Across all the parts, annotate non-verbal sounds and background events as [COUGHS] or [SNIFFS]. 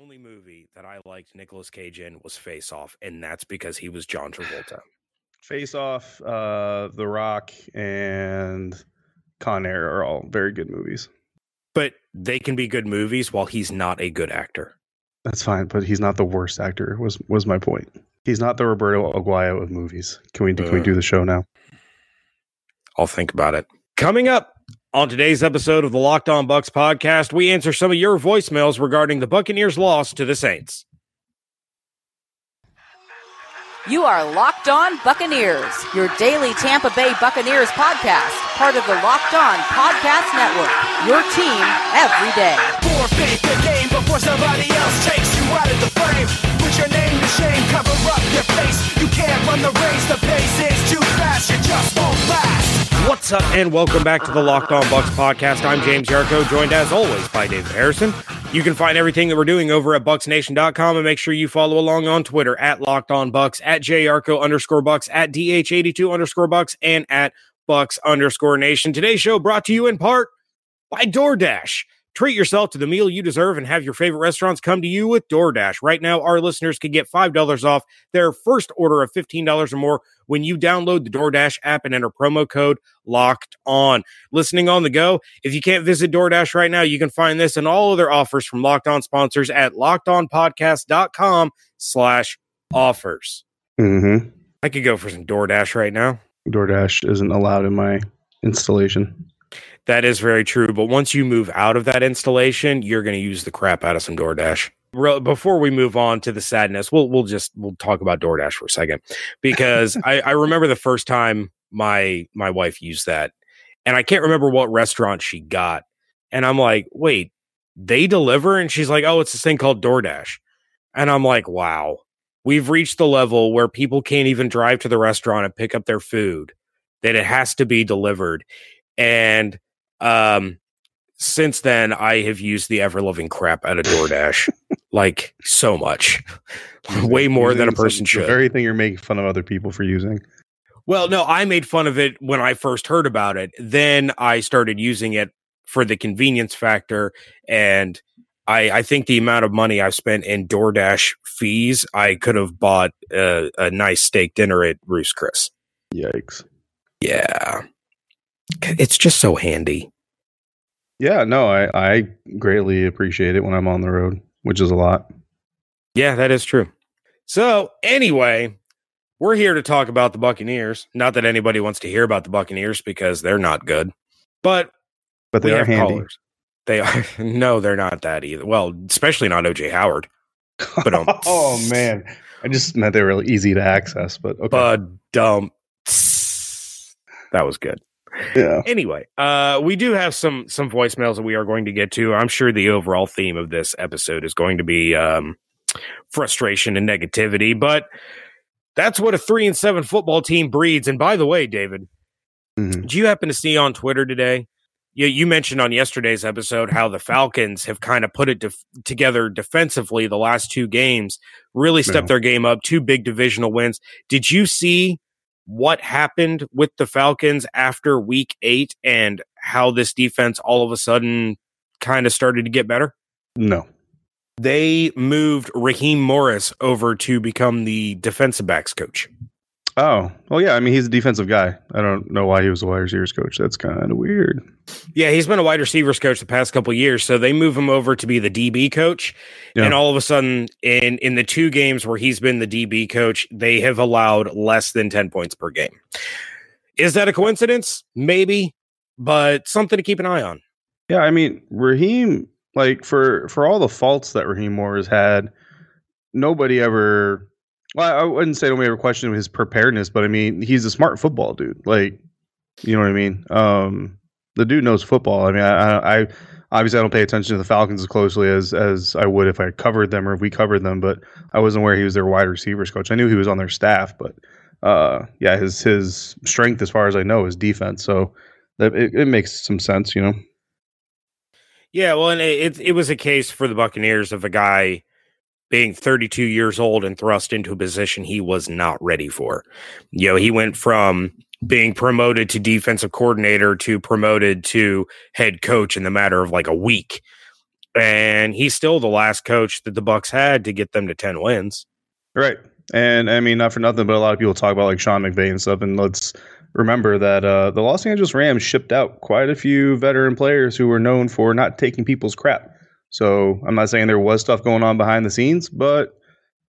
only movie that I liked Nicolas Cage in was Face Off, and that's because he was John Travolta. [SIGHS] Face Off, uh, The Rock, and Con Air are all very good movies. But they can be good movies while he's not a good actor. That's fine, but he's not the worst actor. Was was my point. He's not the Roberto Aguayo of movies. Can we can we do the show now? I'll think about it. Coming up on today's episode of the Locked On Bucs podcast, we answer some of your voicemails regarding the Buccaneers' loss to the Saints. You are Locked On Buccaneers, your daily Tampa Bay Buccaneers podcast, part of the Locked On Podcast Network. Your team every day. Forfeit the game before somebody else takes you out of the frame. Put your name to shame, cover up your face. You can't run the race, the pace is too fast, you just won't last. What's up, and welcome back to the Locked On Bucs podcast. I'm James Yarko, joined as always by David Harrison. You can find everything that we're doing over at bucsnation.com and make sure you follow along on Twitter at Locked On Bucs, at JYarko underscore Bucs, at DH82 underscore Bucs, and at Bucs underscore Nation. Today's show brought to you in part by DoorDash. Treat yourself to the meal you deserve and have your favorite restaurants come to you with DoorDash. Right now, our listeners can get $5 off their first order of $15 or more when you download the DoorDash app and enter promo code locked on. Listening on the go, if you can't visit DoorDash right now, you can find this and all other offers from Locked On sponsors at lockedonpodcast.com slash offers. Mm-hmm. I could go for some DoorDash right now. DoorDash isn't allowed in my installation. That is very true. But once you move out of that installation, you're going to use the crap out of some DoorDash. Re- Before we move on to the sadness, we'll we'll just we'll talk about DoorDash for a second because [LAUGHS] I, I remember the first time my my wife used that, and I can't remember what restaurant she got, and I'm like, wait, they deliver, and she's like, oh, it's this thing called DoorDash, and I'm like, wow, we've reached the level where people can't even drive to the restaurant and pick up their food, that it has to be delivered, and um since then i have used the ever loving crap out of doordash [LAUGHS] like so much way more than a person should The very thing you're making fun of other people for using. well no i made fun of it when i first heard about it then i started using it for the convenience factor and I, I think the amount of money I've spent in DoorDash fees, I could have bought a, a nice steak dinner at Ruth's Chris. Yikes. Yeah. It's just so handy. Yeah, no, I, I greatly appreciate it when I'm on the road, which is a lot. Yeah, that is true. So, anyway, we're here to talk about the Buccaneers. Not that anybody wants to hear about the Buccaneers because they're not good, but But they are handy. callers. They are [LAUGHS] no, they're not that either. Well, especially not OJ Howard. But, um, [LAUGHS] oh man, I just meant they were really easy to access. But okay, But dump. That was good. Yeah, Anyway, uh, we do have some some voicemails that we are going to get to. I'm sure the overall theme of this episode is going to be um, frustration and negativity, but that's what a three and seven football team breeds. And by the way, David, Mhm. do you happen to see on Twitter today? You, you mentioned on yesterday's episode how the Falcons have kind of put it def- together defensively the last two games, really stepped No. their game up, two big divisional wins. Did you see what happened with the Falcons after week eight and how this defense all of a sudden kind of started to get better? no, They moved Raheem Morris over to become the defensive backs coach. Oh, well, yeah. I mean, he's a defensive guy. I don't know why he was a wide receivers coach. That's kind of weird. Yeah, he's been a wide receivers coach the past couple of years, so they move him over to be the DB coach. Yeah. And all of a sudden, in in the two games where he's been the DB coach, they have allowed less than ten points per game. Is that a coincidence? Maybe, but something to keep an eye on. Yeah, I mean, Raheem, like for for all the faults that Raheem Morris has had, nobody ever. Well, I wouldn't say nobody ever questioned his preparedness, but I mean, he's a smart football dude. Like, you know what I mean? Um, the dude knows football. I mean, I, I, obviously I don't pay attention to the Falcons as closely as as I would if I covered them or if we covered them, but I wasn't aware he was their wide receivers coach. I knew he was on their staff, but uh, yeah, his his strength, as far as I know, is defense. So that it, it makes some sense, you know. Yeah, well, and it, it was a case for the Buccaneers of a guy being 32 years old and thrust into a position he was not ready for. You know, he went from being promoted to defensive coordinator to promoted to head coach in the matter of like a week. and he's still the last coach that the Bucs had to get them to ten wins. Right. And I mean, not for nothing, but a lot of people talk about like Sean McVay and stuff. And let's remember that uh, the Los Angeles Rams shipped out quite a few veteran players who were known for not taking people's crap. So I'm not saying there was stuff going on behind the scenes, but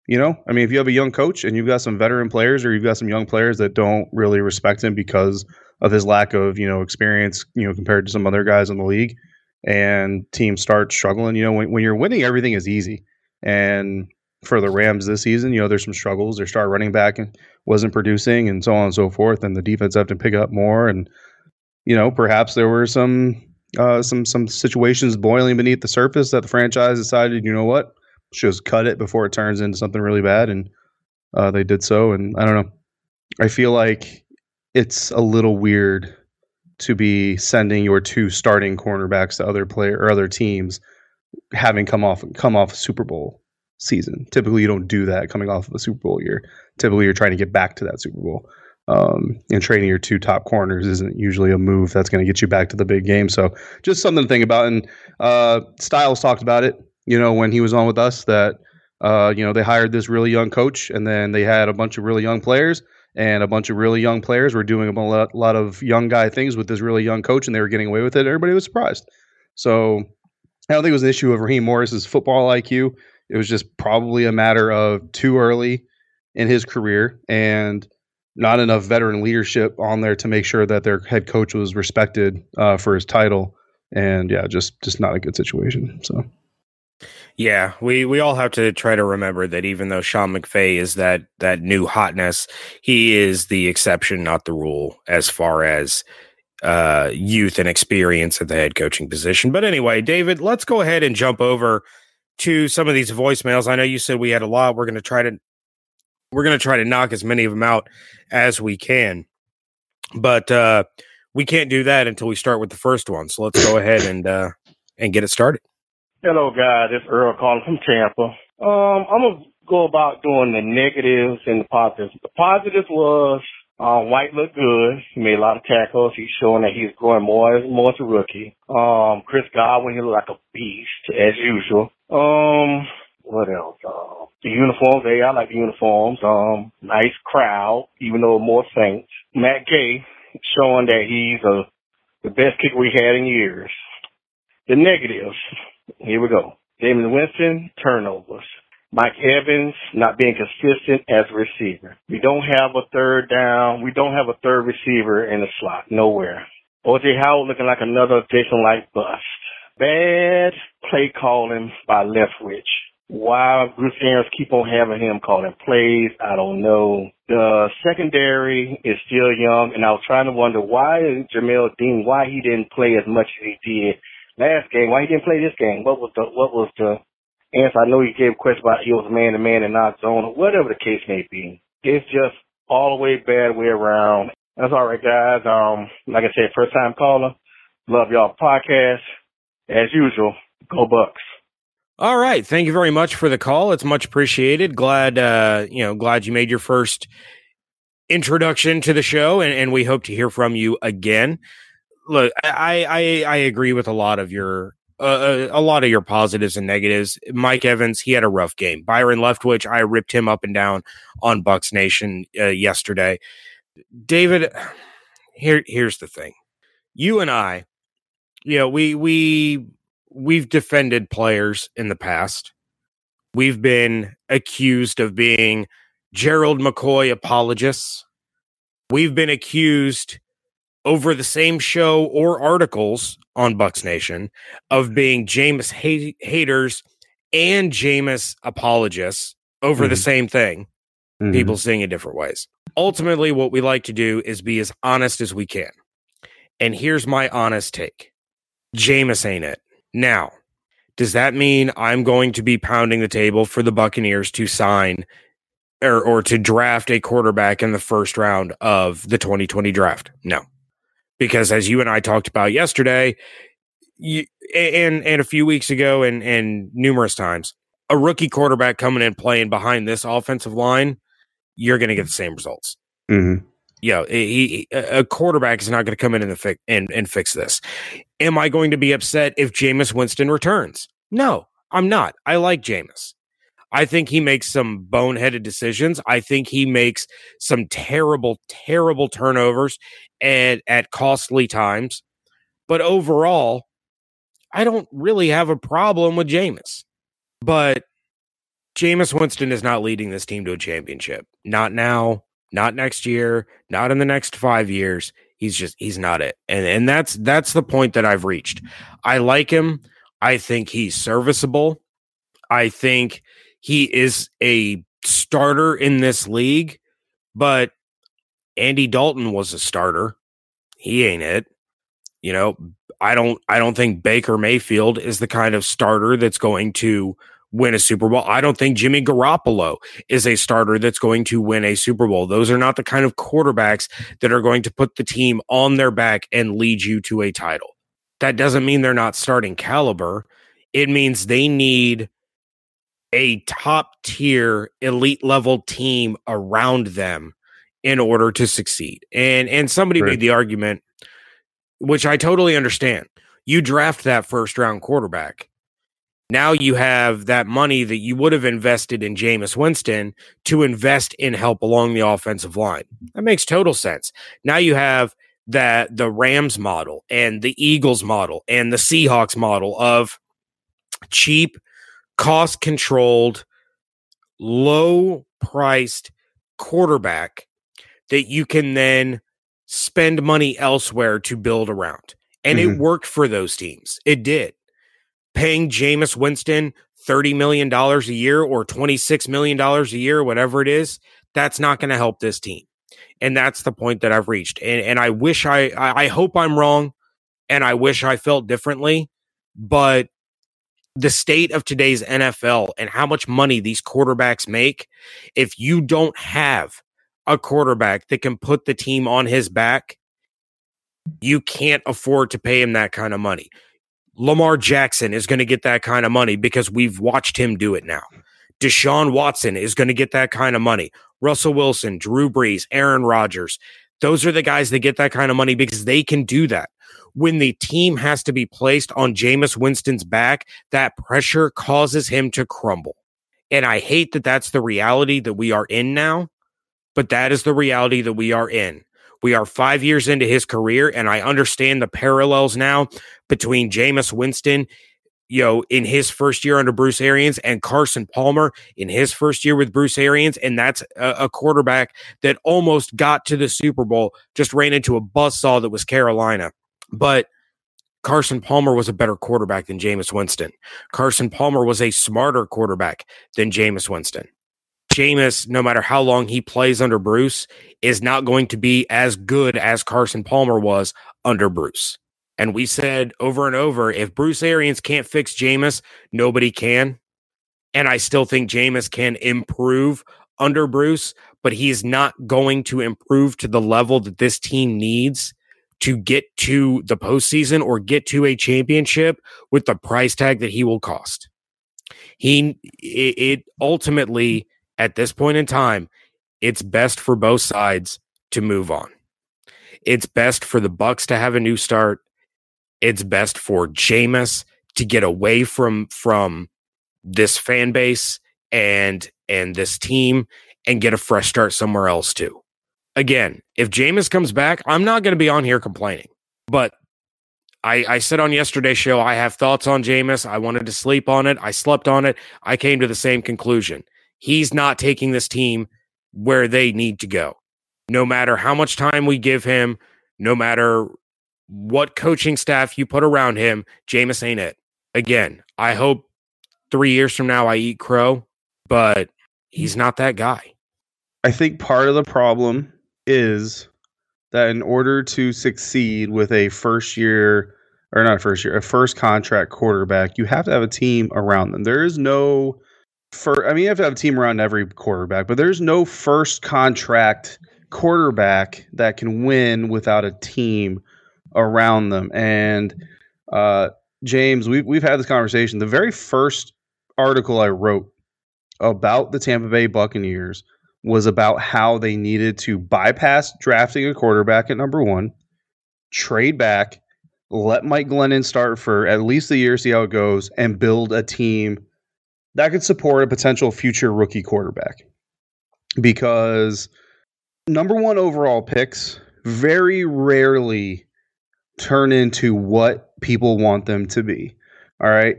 you know, I mean, if you have a young coach and you've got some veteran players or you've got some young players that don't really respect him because of his lack of, you know, experience, you know, compared to some other guys in the league and teams start struggling, you know, when, when you're winning, everything is easy. And for the Rams this season. You know, there's some struggles. Their star running back wasn't producing, and so on and so forth. And the defense have to pick up more. And you know, perhaps there were some uh, some some situations boiling beneath the surface that the franchise decided, you know what, just cut it before it turns into something really bad. And uh, they did so. And I don't know. I feel like it's a little weird to be sending your two starting cornerbacks to other player or other teams having come off come off Super Bowl season. Typically, you don't do that coming off of a Super Bowl year. Typically, you're trying to get back to that Super Bowl. Um, and trading your two top corners isn't usually a move that's going to get you back to the big game. So, just something to think about. And uh, Styles talked about it, you know, when he was on with us that, uh, you know, they hired this really young coach and then they had a bunch of really young players. And a bunch of really young players were doing a lot, lot of young guy things with this really young coach, and they were getting away with it. Everybody was surprised. So, I don't think it was an issue of Raheem Morris's football IQ. It was just probably a matter of too early in his career and not enough veteran leadership on there to make sure that their head coach was respected uh, for his title. And yeah, just just not a good situation. So. Yeah, we we all have to try to remember that even though Sean McVay is that that new hotness, he is the exception, not the rule, as far as uh, youth and experience at the head coaching position. But anyway, David, let's go ahead and jump over to some of these voicemails. I know you said we had a lot. We're going to try to we're going to try to knock as many of them out as we can. But uh we can't do that until we start with the first one. So let's go [COUGHS] ahead and uh and get it started. Hello guys, it's Earl calling from Tampa. Um I'm going to go about doing the negatives and the positives. The positives was um, White looked good. He made a lot of tackles. He's showing that he's growing more and more as a rookie. Um, Chris Godwin, he looked like a beast as usual. Um, what else? Uh, the uniforms, they, I like the uniforms. Um, nice crowd, even though more Saints. Matt Gay showing that he's a, the best kicker we had in years. The negatives, here we go. Jameis Winston, turnovers. Mike Evans not being consistent as a receiver. We don't have a third down. We don't have a third receiver in the slot. Nowhere. OJ Howard looking like another Jason Light bust. Bad play calling by Leftwich. Why Bruce Arians keep on having him calling plays, I don't know. The secondary is still young, and I was trying to wonder why Jamel Dean, why he didn't play as much as he did last game, why he didn't play this game. What was the what was the answer. I know you gave a question about he was man to man and not zone, or whatever the case may be. It's just all the way bad way around. That's all right, guys. Um, like I said, first time caller. Love y'all podcast. As usual, go Bucs. All right. Thank you very much for the call. It's much appreciated. Glad uh, you know, glad you made your first introduction to the show and, and we hope to hear from you again. Look, I, I I agree with a lot of your uh, a lot of your positives and negatives. Mike Evans, he had a rough game. Byron Leftwich, I ripped him up and down on Bucs Nation uh, yesterday. David, here here's the thing. You and I, you know, we we we've defended players in the past. We've been accused of being Gerald McCoy apologists. We've been accused over the same show or articles on Bucs Nation of being Jameis ha- haters and Jameis apologists over mm-hmm. the same thing. Mm-hmm. People seeing it different ways. Ultimately, what we like to do is be as honest as we can. And here's my honest take Jameis ain't it. Now, does that mean I'm going to be pounding the table for the Buccaneers to sign or, or to draft a quarterback in the first round of the 2020 draft? No because as you and I talked about yesterday, you, and and a few weeks ago, and and numerous times, a rookie quarterback coming in playing behind this offensive line, you're going to get the same results. Mm-hmm. You know, a quarterback is not going to come in and, fi- and and fix this. Am I going to be upset if Jameis Winston returns? No, I'm not. I like Jameis. I think he makes some boneheaded decisions. I think he makes some terrible, terrible turnovers and at costly times. But overall, I don't really have a problem with Jameis. But Jameis Winston is not leading this team to a championship. Not now, not next year, not in the next five years. He's just he's not it. And and that's that's the point that I've reached. I like him. I think he's serviceable. I think he is a starter in this league, but Andy Dalton was a starter. He ain't it. You know, I don't I don't think Baker Mayfield is the kind of starter that's going to win a Super Bowl. I don't think Jimmy Garoppolo is a starter that's going to win a Super Bowl. Those are not the kind of quarterbacks that are going to put the team on their back and lead you to a title. That doesn't mean they're not starting caliber. It means they need a top tier elite level team around them in order to succeed. And and somebody right. made the argument which I totally understand. You draft that first round quarterback now you have that money that you would have invested in Jameis Winston to invest in help along the offensive line. That makes total sense. Now you have that the Rams model and the Eagles model and the Seahawks model of cheap, cost controlled, low priced quarterback that you can then spend money elsewhere to build around. And mm-hmm. it worked for those teams. It did paying Jameis Winston $30 million a year or $26 million a year, whatever it is, that's not going to help this team. And that's the point that I've reached. And, and I wish I, I hope I'm wrong and I wish I felt differently, but the state of today's NFL and how much money these quarterbacks make, if you don't have a quarterback that can put the team on his back, you can't afford to pay him that kind of money. Lamar Jackson is going to get that kind of money because we've watched him do it now. Deshaun Watson is going to get that kind of money. Russell Wilson, Drew Brees, Aaron Rodgers. Those are the guys that get that kind of money because they can do that. When the team has to be placed on Jameis Winston's back, that pressure causes him to crumble. And I hate that that's the reality that we are in now, but that is the reality that we are in. We are five years into his career, and I understand the parallels now between Jameis Winston, you know, in his first year under Bruce Arians and Carson Palmer in his first year with Bruce Arians. And that's a, a quarterback that almost got to the Super Bowl, just ran into a buzzsaw that was Carolina. But Carson Palmer was a better quarterback than Jameis Winston. Carson Palmer was a smarter quarterback than Jameis Winston. Jameis, no matter how long he plays under Bruce, is not going to be as good as Carson Palmer was under Bruce. And we said over and over if Bruce Arians can't fix Jameis, nobody can. And I still think Jameis can improve under Bruce, but he's not going to improve to the level that this team needs to get to the postseason or get to a championship with the price tag that he will cost. He it ultimately at this point in time, it's best for both sides to move on. It's best for the Bucs to have a new start. It's best for Jameis to get away from from this fan base and and this team and get a fresh start somewhere else too. Again, if Jameis comes back, I'm not going to be on here complaining. But I, I said on yesterday's show, I have thoughts on Jameis. I wanted to sleep on it. I slept on it. I came to the same conclusion. He's not taking this team where they need to go. No matter how much time we give him, no matter what coaching staff you put around him, Jameis ain't it. Again, I hope three years from now I eat crow, but he's not that guy. I think part of the problem is that in order to succeed with a first year or not first year, a first contract quarterback, you have to have a team around them. There is no for I mean you have to have a team around every quarterback, but there's no first contract quarterback that can win without a team around them. And uh, James, we've we've had this conversation. The very first article I wrote about the Tampa Bay Buccaneers was about how they needed to bypass drafting a quarterback at number one, trade back, let Mike Glennon start for at least a year, see how it goes, and build a team that could support a potential future rookie quarterback. Because number one overall picks very rarely turn into what people want them to be. All right.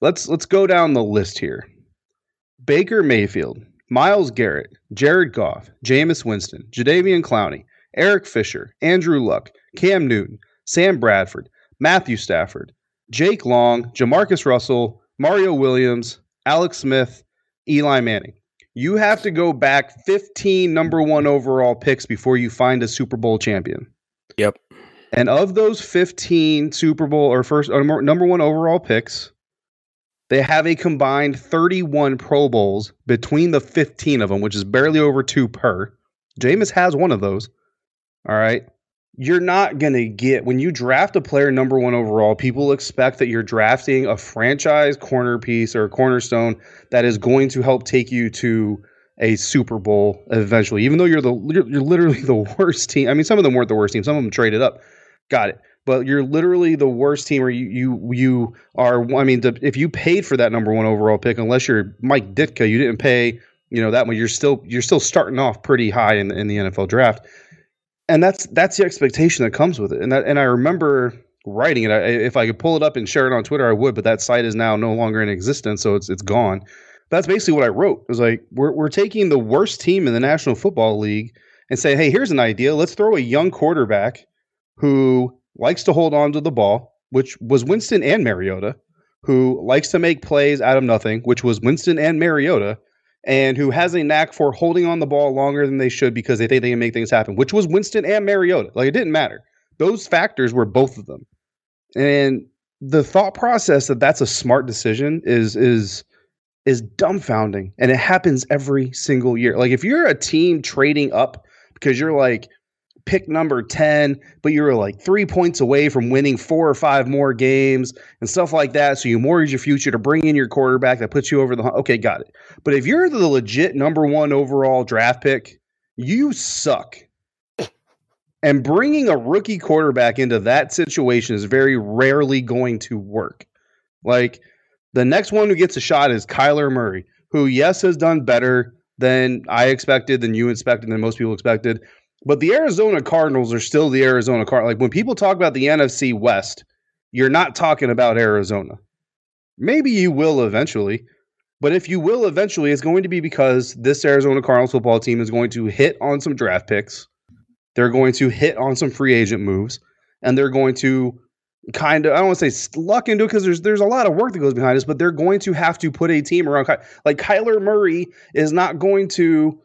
Let's let's go down the list here. Baker Mayfield, Myles Garrett, Jared Goff, Jameis Winston, Jadeveon Clowney, Eric Fisher, Andrew Luck, Cam Newton, Sam Bradford, Matthew Stafford, Jake Long, Jamarcus Russell, Mario Williams, Alex Smith, Eli Manning. You have to go back 15 number one overall picks before you find a Super Bowl champion. Yep. And of those 15 Super Bowl or first or number one overall picks, they have a combined 31 Pro Bowls between the 15 of them, which is barely over two per. Jameis has one of those. All right. You're not going to get, when you draft a player number one overall, people expect that you're drafting a franchise corner piece or a cornerstone that is going to help take you to a Super Bowl eventually, even though you're the you're literally [LAUGHS] the worst team. I mean, some of them weren't the worst team. Some of them traded up. Got it. But you're literally the worst team, or you you you are. I mean, the, if you paid for that number one overall pick, unless you're Mike Ditka, you didn't pay. You know that one. You're still you're still starting off pretty high in in the NFL draft and that's that's the expectation that comes with it. And that, and I remember writing it. I, if I could pull it up and share it on Twitter, I would. But that site is now no longer in existence, so it's it's gone. That's basically what I wrote. It was like we're we're taking the worst team in the National Football League and say, hey, here's an idea. Let's throw a young quarterback who likes to hold on to the ball, which was Winston and Mariota, who likes to make plays out of nothing, which was Winston and Mariota, and who has a knack for holding on the ball longer than they should because they think they can make things happen, which was Winston and Mariota. Like it didn't matter. Those factors were both of them. And the thought process that that's a smart decision is is is dumbfounding and it happens every single year. Like if you're a team trading up because you're like pick number 10, but you were like three points away from winning four or five more games and stuff like that. So you mortgage your future to bring in your quarterback that puts you over the okay, got it. But if you're the legit number one overall draft pick, you suck. And bringing a rookie quarterback into that situation is very rarely going to work. Like the next one who gets a shot is Kyler Murray, who, yes, has done better than I expected, than you expected, than most people expected. But the Arizona Cardinals are still the Arizona Cardinals. Like when people talk about the NFC West, you're not talking about Arizona. Maybe you will eventually, but if you will eventually, it's going to be because this Arizona Cardinals football team is going to hit on some draft picks. They're going to hit on some free agent moves, and they're going to kind of I don't want to say luck into it because there's there's a lot of work that goes behind this, but they're going to have to put a team around like Kyler Murray is not going to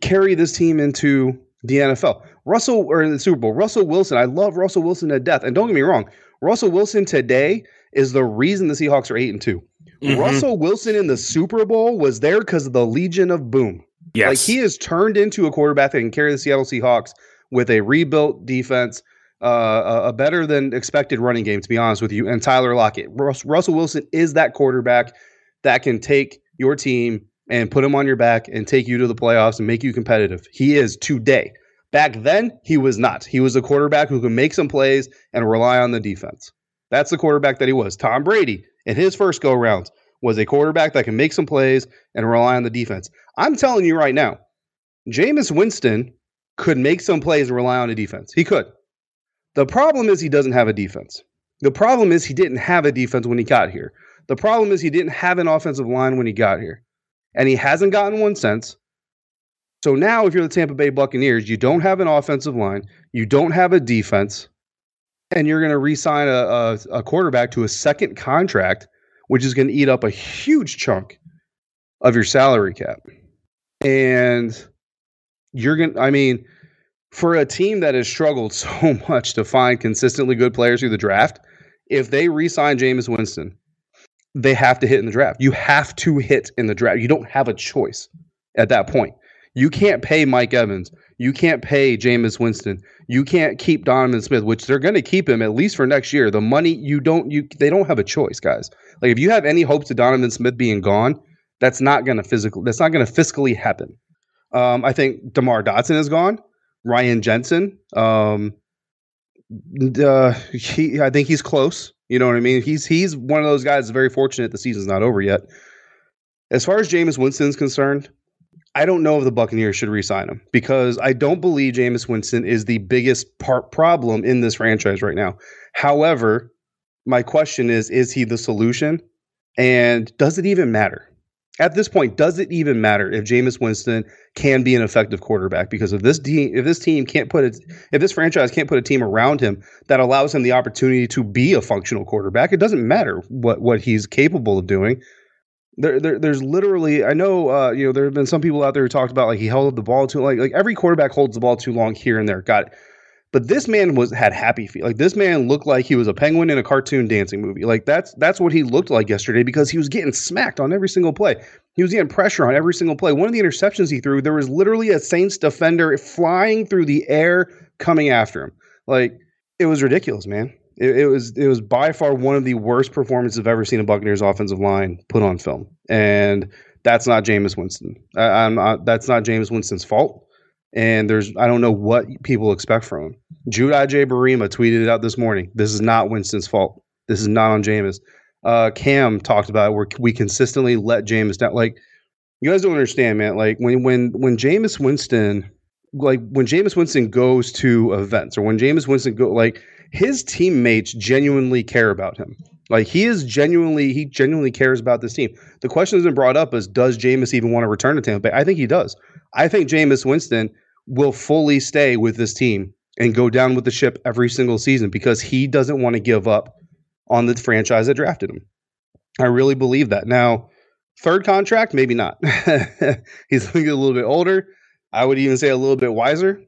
carry this team into the NFL. Russell or in the Super Bowl, Russell Wilson. I love Russell Wilson to death. And don't get me wrong, Russell Wilson today is the reason the Seahawks are eight and 2 mm-hmm. Russell Wilson in the Super Bowl was there because of the Legion of Boom. Yes. Like he has turned into a quarterback that can carry the Seattle Seahawks with a rebuilt defense, uh, a better than expected running game, to be honest with you, and Tyler Lockett. Russell Wilson is that quarterback that can take your team and put him on your back and take you to the playoffs and make you competitive. He is today. Back then, he was not. He was a quarterback who could make some plays and rely on the defense. That's the quarterback that he was. Tom Brady, in his first go rounds, was a quarterback that can make some plays and rely on the defense. I'm telling you right now, Jameis Winston could make some plays and rely on the defense. He could. The problem is he doesn't have a defense. The problem is he didn't have a defense when he got here. The problem is he didn't have an offensive line when he got here and he hasn't gotten one since. So now, if you're the Tampa Bay Buccaneers, you don't have an offensive line, you don't have a defense, and you're going to re-sign a, a, a, quarterback to a second contract, which is going to eat up a huge chunk of your salary cap. And you're going to, I mean, for a team that has struggled [LAUGHS] so much to find consistently good players through the draft, if they re-sign Jameis Winston, they have to hit in the draft. You have to hit in the draft. You don't have a choice at that point. You can't pay Mike Evans. You can't pay Jameis Winston. You can't keep Donovan Smith, which they're going to keep him at least for next year. The money you don't you they don't have a choice, guys. Like if you have any hopes of Donovan Smith being gone, that's not going to physically That's not going to fiscally happen. Um, I think Demar Dotson is gone. Ryan Jensen. Um, uh, he, I think he's close. You know what I mean? He's he's one of those guys very fortunate the season's not over yet. As far as Jameis Winston's concerned, I don't know if the Buccaneers should re-sign him because I don't believe Jameis Winston is the biggest part problem in this franchise right now. However, my question is: Is he the solution? And does it even matter? At this point, does it even matter if Jameis Winston can be an effective quarterback? Because if this team, if this team can't put it, if this franchise can't put a team around him that allows him the opportunity to be a functional quarterback, it doesn't matter what what he's capable of doing. There, there there's literally, I know, uh, you know, there have been some people out there who talked about like he held the ball too, like like every quarterback holds the ball too long here and there. Got it. But this man was had happy feet. Like this man looked like he was a penguin in a cartoon dancing movie. Like that's that's what he looked like yesterday because he was getting smacked on every single play. He was getting pressure on every single play. One of the interceptions he threw, there was literally a Saints defender flying through the air coming after him. Like it was ridiculous, man. It, it was it was by far one of the worst performances I've ever seen a Buccaneers offensive line put on film, and that's not Jameis Winston. I, not, that's not Jameis Winston's fault and there's I don't know what people expect from him. Judah J. Barima tweeted it out this morning. This is not Winston's fault. This is not on Jameis. Uh, Cam talked about it where we consistently let Jameis down. Like you guys don't understand, man. Like when when when Jameis Winston, like when Jameis Winston goes to events or when Jameis Winston go, like his teammates genuinely care about him. Like he is genuinely, he genuinely cares about this team. The question has been brought up is, does Jameis even want to return to Tampa Bay? I think he does. I think Jameis Winston will fully stay with this team and go down with the ship every single season because he doesn't want to give up on the franchise that drafted him. I really believe that. Now, third contract, maybe not. [LAUGHS] He's looking a little bit older. I would even say a little bit wiser.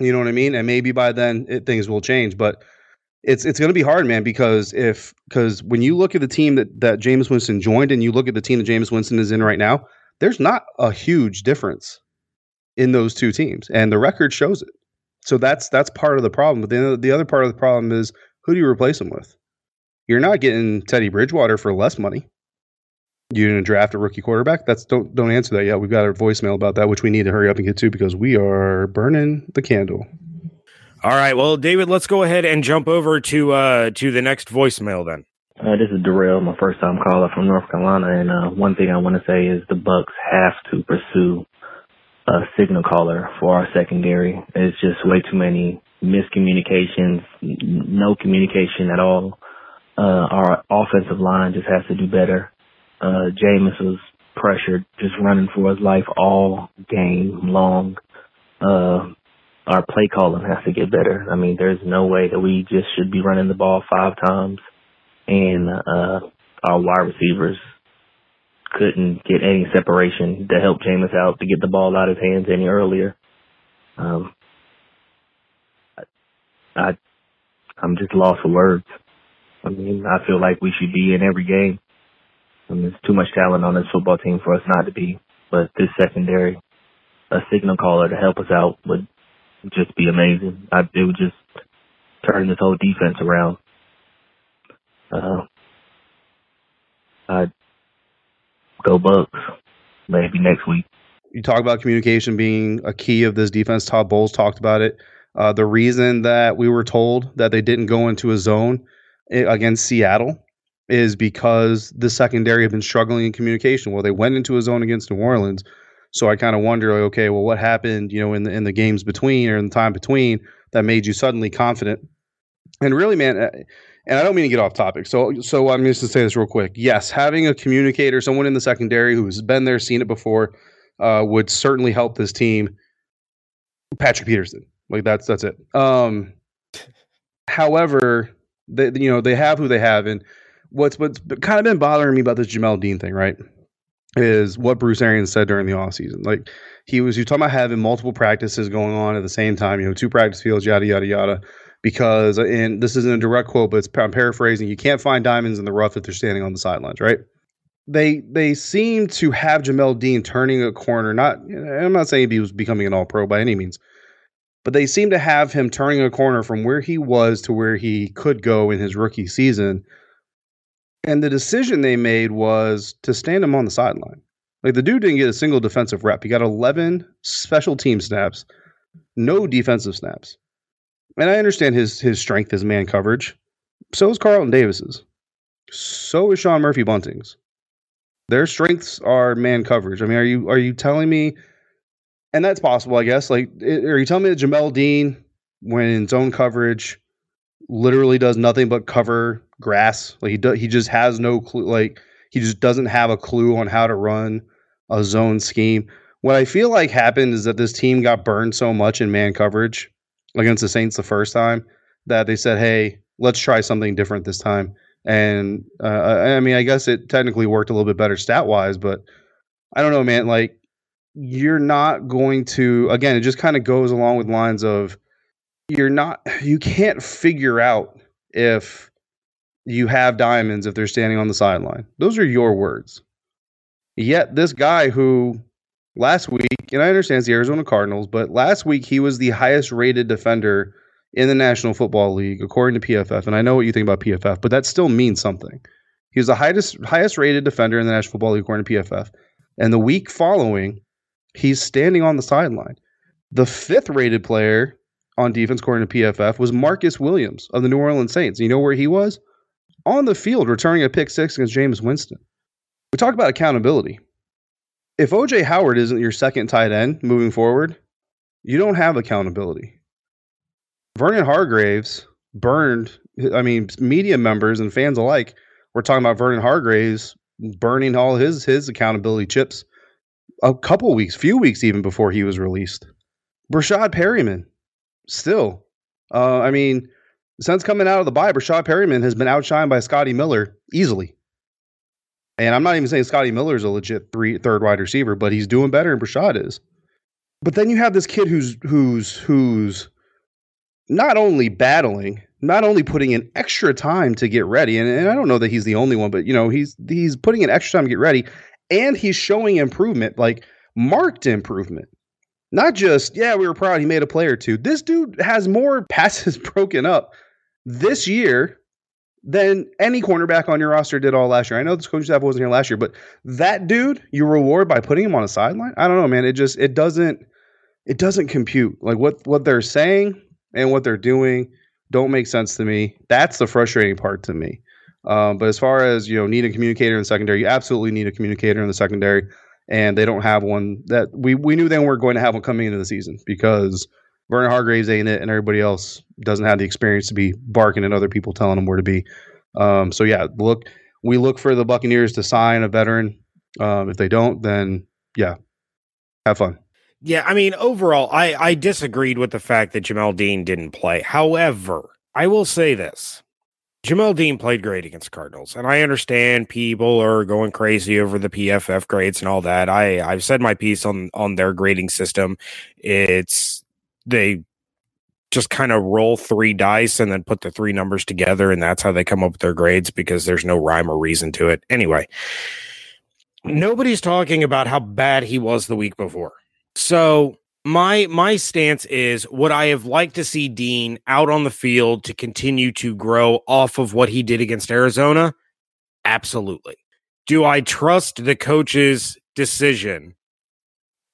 You know what I mean? And maybe by then it, things will change. But it's it's going to be hard, man, because if because when you look at the team that that Jameis Winston joined and you look at the team that Jameis Winston is in right now, there's not a huge difference in those two teams, and the record shows it. So that's that's part of the problem. But then the other part of the problem is who do you replace them with? You're not getting Teddy Bridgewater for less money. You're to draft a rookie quarterback. That's don't don't answer that yet. We've got a voicemail about that, which we need to hurry up and get to because we are burning the candle. All right, well, David, let's go ahead and jump over to uh to the next voicemail then. Uh, this is Darrell, my first time caller from North Carolina, and uh, one thing I want to say is the Bucs have to pursue a signal caller for our secondary. It's just way too many miscommunications, no communication at all. Uh, our offensive line just has to do better. Uh, Jameis was pressured, just running for his life all game long. Uh, our play calling has to get better. I mean, there's no way that we just should be running the ball five times and uh, our wide receivers couldn't get any separation to help Jameis out to get the ball out of his hands any earlier. Um, I, I'm just lost for words. I mean, I feel like we should be in every game. I mean, there's too much talent on this football team for us not to be. But this secondary, a signal caller to help us out would just be amazing. I, it would just turn this whole defense around. Uh, I'd go Bucs maybe next week. You talk about communication being a key of this defense. Todd Bowles talked about it. Uh, the reason that we were told that they didn't go into a zone eh, against Seattle is because the secondary had been struggling in communication. Well, they went into a zone against New Orleans, so I kind of wonder, okay, well, what happened, you know, in the in the games between or in the time between that made you suddenly confident? And really, man, eh, and I don't mean to get off topic. So, so I'm just to say this real quick. Yes, having a communicator, someone in the secondary who's been there, seen it before, uh, would certainly help this team. Patrick Peterson, like that's that's it. Um, however, they you know they have who they have, and what's what's kind of been bothering me about this Jamel Dean thing, right? Is what Bruce Arians said during the off season. Like he was, you talking about having multiple practices going on at the same time. You know, two practice fields, yada yada yada because, and this isn't a direct quote, but I'm paraphrasing. You can't find diamonds in the rough if they're standing on the sidelines, right? They they seem to have Jamel Dean turning a corner. Not, I'm not saying he was becoming an All Pro by any means, but they seem to have him turning a corner from where he was to where he could go in his rookie season. And the decision they made was to stand him on the sideline. Like the dude didn't get a single defensive rep. He got 11 special team snaps, no defensive snaps and I understand his his strength is man coverage. So is Carlton Davis's. So is Sean Murphy Bunting's. Their strengths are man coverage. I mean, are you are you telling me? And that's possible, I guess. Like, are you telling me that Jamel Dean, when in zone coverage, literally does nothing but cover grass? Like he does, he just has no clue. Like he just doesn't have a clue on how to run a zone scheme. What I feel like happened is that this team got burned so much in man coverage against the Saints the first time that they said, "Hey, let's try something different this time." And uh, I mean, I guess it technically worked a little bit better stat wise, but I don't know, man. Like, you're not going to. Again, it just kind of goes along with lines of you're not. You can't figure out if you have diamonds if they're standing on the sideline. Those are your words. Yet this guy who last week, and I understand it's the Arizona Cardinals, but last week he was the highest rated defender in the National Football League according to PFF. And I know what you think about PFF, but that still means something. He was the highest highest rated defender in the National Football League according to PFF. And the week following, he's standing on the sideline. The fifth rated player on defense according to PFF was Marcus Williams of the New Orleans Saints. You know where he was? On the field returning a pick six against James Winston. We talk about accountability if OJ Howard isn't your second tight end moving forward, you don't have accountability. Vernon Hargreaves burned, I mean, media members and fans alike were talking about Vernon Hargreaves burning all his his accountability chips a couple weeks, few weeks even before he was released. Breshad Perryman, still. Uh, I mean, since coming out of the bye, Breshad Perryman has been outshined by Scotty Miller easily. And I'm not even saying Scotty Miller is a legit three third wide receiver, but he's doing better than Breshad is. But then you have this kid who's who's who's not only battling, not only putting in extra time to get ready, and, and I don't know that he's the only one, but you know, he's he's putting in extra time to get ready, and he's showing improvement, like marked improvement. Not just, yeah, we were proud he made a play or two. This dude has more [LAUGHS] passes broken up this year than any cornerback on your roster did all last year. I know this coaching staff wasn't here last year, but that dude you reward by putting him on a sideline. I don't know, man. It just it doesn't it doesn't compute. Like what what they're saying and what they're doing don't make sense to me. That's the frustrating part to me. Um, but as far as you know, need a communicator in the secondary, you absolutely need a communicator in the secondary, and they don't have one. That we we knew they weren't going to have one coming into the season because Vernon Hargreaves ain't it, and everybody else doesn't have the experience to be barking at other people telling them where to be. Um, so yeah, look, we look for the Buccaneers to sign a veteran. Um, if they don't, then yeah, have fun. Yeah, I mean, overall, I I disagreed with the fact that Jamel Dean didn't play. However, I will say this. Jamel Dean played great against Cardinals, and I understand people are going crazy over the PFF grades and all that. I I've said my piece on on their grading system. It's they just kind of roll three dice and then put the three numbers together and that's how they come up with their grades because there's no rhyme or reason to it. Anyway, nobody's talking about how bad he was the week before. So, my my stance is would I have liked to see Dean out on the field to continue to grow off of what he did against Arizona? Absolutely. Do I trust the coach's decision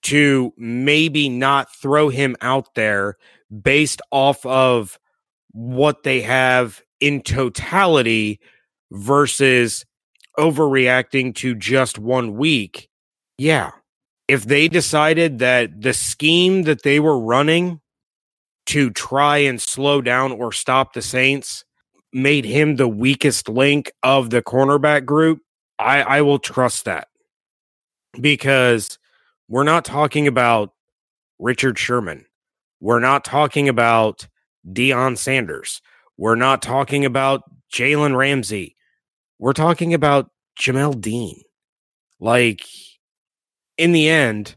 to maybe not throw him out there based off of what they have in totality versus overreacting to just one week. Yeah. If they decided that the scheme that they were running to try and slow down or stop the Saints made him the weakest link of the cornerback group, I, I will trust that because we're not talking about Richard Sherman. We're not talking about Deion Sanders. We're not talking about Jalen Ramsey. We're talking about Jamel Dean. Like, in the end,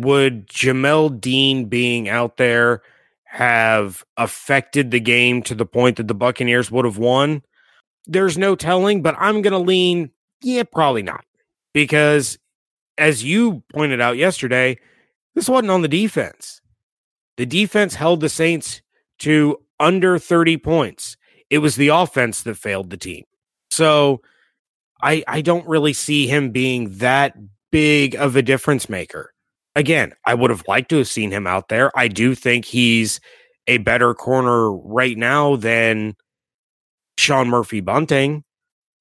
would Jamel Dean being out there have affected the game to the point that the Buccaneers would have won? There's no telling, but I'm going to lean, yeah, probably not. Because as you pointed out yesterday, this wasn't on the defense. The defense held the Saints to under 30 points. It was the offense that failed the team. So I I don't really see him being that big of a difference maker. Again, I would have liked to have seen him out there. I do think he's a better corner right now than Sean Murphy Bunting,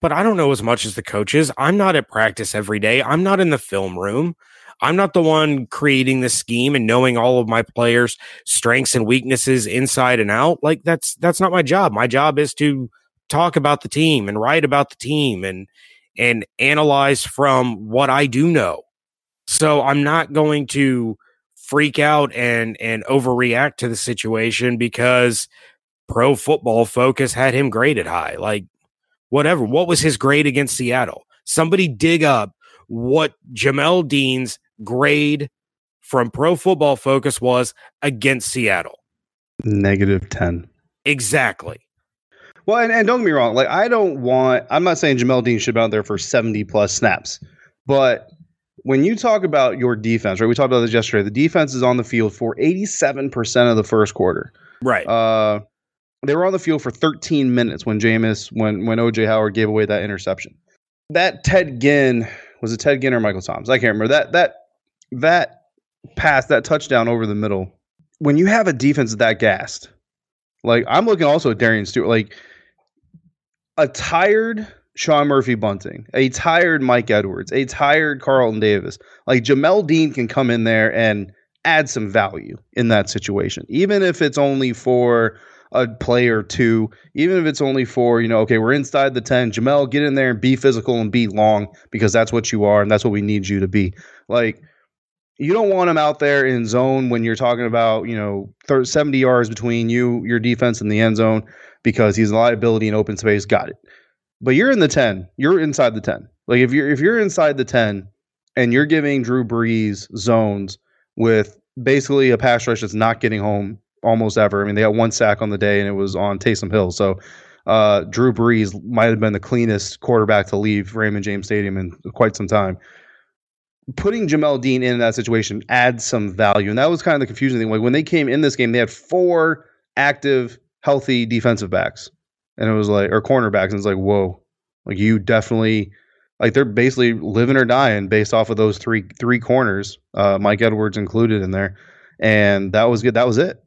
but I don't know as much as the coaches. I'm not at practice every day. I'm not in the film room. I'm not the one creating the scheme and knowing all of my players' strengths and weaknesses inside and out. Like that's that's not my job. My job is to talk about the team and write about the team and and analyze from what I do know. So I'm not going to freak out and and overreact to the situation because pro football focus had him graded high. Like whatever. What was his grade against Seattle? Somebody dig up what Jamel Dean's grade from pro football focus was against Seattle. Negative 10. Exactly. Well, and, and don't get me wrong. Like, I don't want, I'm not saying Jamel Dean should be out there for 70 plus snaps, but when you talk about your defense, right? We talked about this yesterday. The defense is on the field for 87% of the first quarter. Right. Uh, they were on the field for 13 minutes when Jameis, when when OJ Howard gave away that interception. That Ted Ginn was it Ted Ginn or Michael Thomas? I can't remember that that that pass, that touchdown over the middle. When you have a defense that gassed, like I'm looking also at Darian Stewart, like a tired Sean Murphy Bunting, a tired Mike Edwards, a tired Carlton Davis. Like Jamel Dean can come in there and add some value in that situation, even if it's only for a play or two, even if it's only for, you know, okay, we're inside the 10. Jamel, get in there and be physical and be long because that's what you are and that's what we need you to be. Like, you don't want him out there in zone when you're talking about, you know, 30, 70 yards between you, your defense, and the end zone because he's a liability in open space. Got it. But you're in the 10. You're inside the 10. Like if you're if you're inside the 10 and you're giving Drew Brees zones with basically a pass rush that's not getting home almost ever. I mean, they got one sack on the day, and it was on Taysom Hill. So uh, Drew Brees might have been the cleanest quarterback to leave Raymond James Stadium in quite some time. Putting Jamel Dean in that situation adds some value, and that was kind of the confusing thing. Like when they came in this game, they had four active, healthy defensive backs, and it was like or cornerbacks, and it's like whoa, like you definitely like they're basically living or dying based off of those three three corners, uh, Mike Edwards included in there, and that was good. That was it.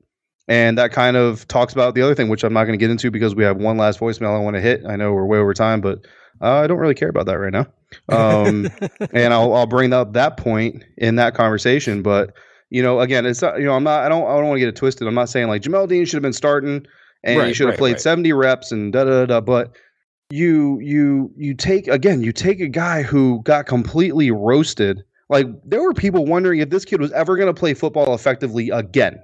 And that kind of talks about the other thing, which I'm not going to get into because we have one last voicemail I want to hit. I know we're way over time, but uh, I don't really care about that right now. Um, [LAUGHS] and I'll, I'll bring up that point in that conversation. But you know, again, it's not, you know, I'm not, I don't, I don't want to get it twisted. I'm not saying like Jamel Dean should have been starting and Right, he should have right, played right. 70 reps and da da da. da, But you, you, you take again, you take a guy who got completely roasted. Like there were people wondering if this kid was ever going to play football effectively again.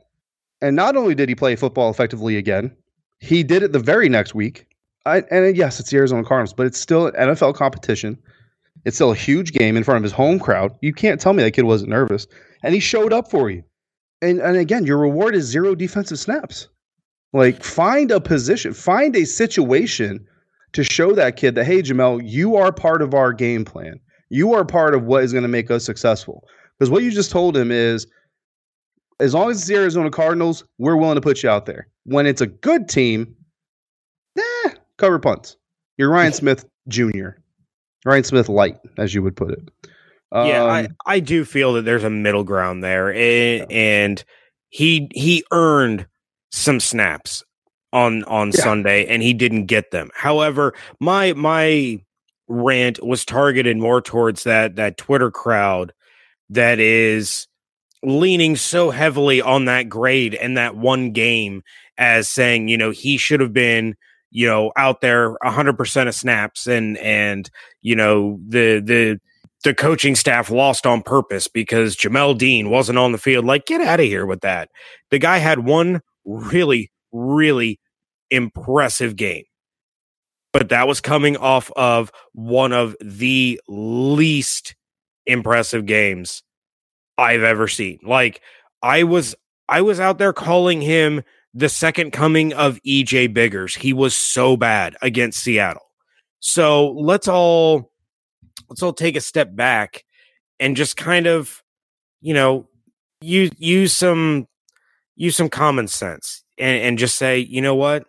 And not only did he play football effectively again, he did it the very next week. I, and yes, it's the Arizona Cardinals, but it's still an NFL competition. It's still a huge game in front of his home crowd. You can't tell me that kid wasn't nervous. And he showed up for you. And and again, your reward is zero defensive snaps. Like find a position, find a situation to show that kid that hey Jamel, you are part of our game plan. You are part of what is going to make us successful. Because what you just told him is as long as it's the Arizona Cardinals, we're willing to put you out there. When it's a good team, eh, cover punts. You're Ryan [LAUGHS] Smith Jr. Ryan Smith light, as you would put it. yeah, I, Um, I do feel that there's a middle ground there, and, and he he earned some snaps on on Yeah. Sunday, and he didn't get them. However, my my rant was targeted more towards that that Twitter crowd that is leaning so heavily on that grade and that one game as saying, you know, he should have been, you know, out there 100% of snaps and and you know, the the the coaching staff lost on purpose because Jamel Dean wasn't on the field. Like, get out of here with that. The guy had one really, really impressive game. But that was coming off of one of the least impressive games I've ever seen. Like, I was I was out there calling him the second coming of EJ Biggers. He was so bad against Seattle. So let's all let's all take a step back and just kind of, you know, use use some use some common sense and, and just say, you know what?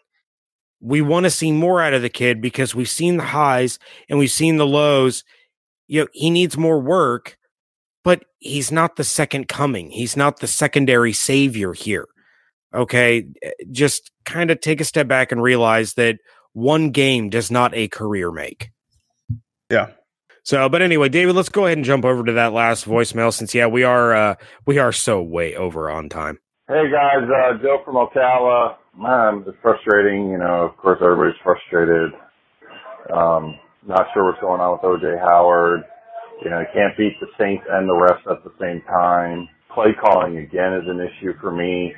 We want to see more out of the kid because we've seen the highs and we've seen the lows. You know, he needs more work, but he's not the second coming. He's not the secondary savior here. Okay. Just kind of take a step back and realize that one game does not a career make. Yeah. So, but anyway, David, let's go ahead and jump over to that last voicemail since yeah, we are uh we are so way over on time. Hey guys, uh Joe from Ocala. Man, it's frustrating, you know, of course everybody's frustrated. Um not sure what's going on with OJ Howard. You know, can't beat the Saints and the refs at the same time. Play calling again is an issue for me.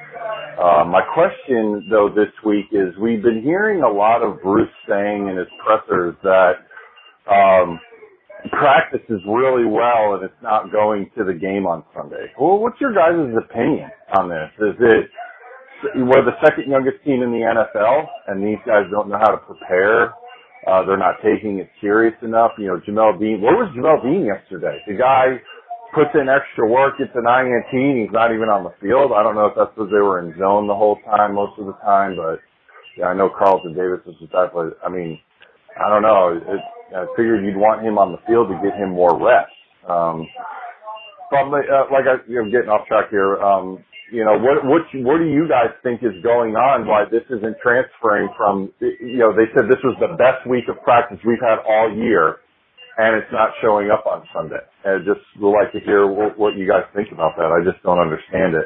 Uh, my question though this week is we've been hearing a lot of Bruce saying in his pressers that um, practices really well and it's not going to the game on Sunday. Well, what's your guys' opinion on this? Is it we're the second youngest team in the NFL and these guys don't know how to prepare? Uh, they're not taking it serious enough. You know, Jamel Dean, where was Jamel Dean yesterday? The guy puts in extra work, gets an INT, and he's not even on the field. I don't know if that's because they were in zone the whole time, most of the time, but yeah, I know Carlton Davis is the type of, I mean, I don't know. It, I figured you'd want him on the field to get him more reps. Um, probably, uh, like I, you know, getting off track here. Um, you know, what what what do you guys think is going on? Why this isn't transferring from? You know, they said this was the best week of practice we've had all year, and it's not showing up on Sunday. And just would like to hear what, what you guys think about that. I just don't understand it.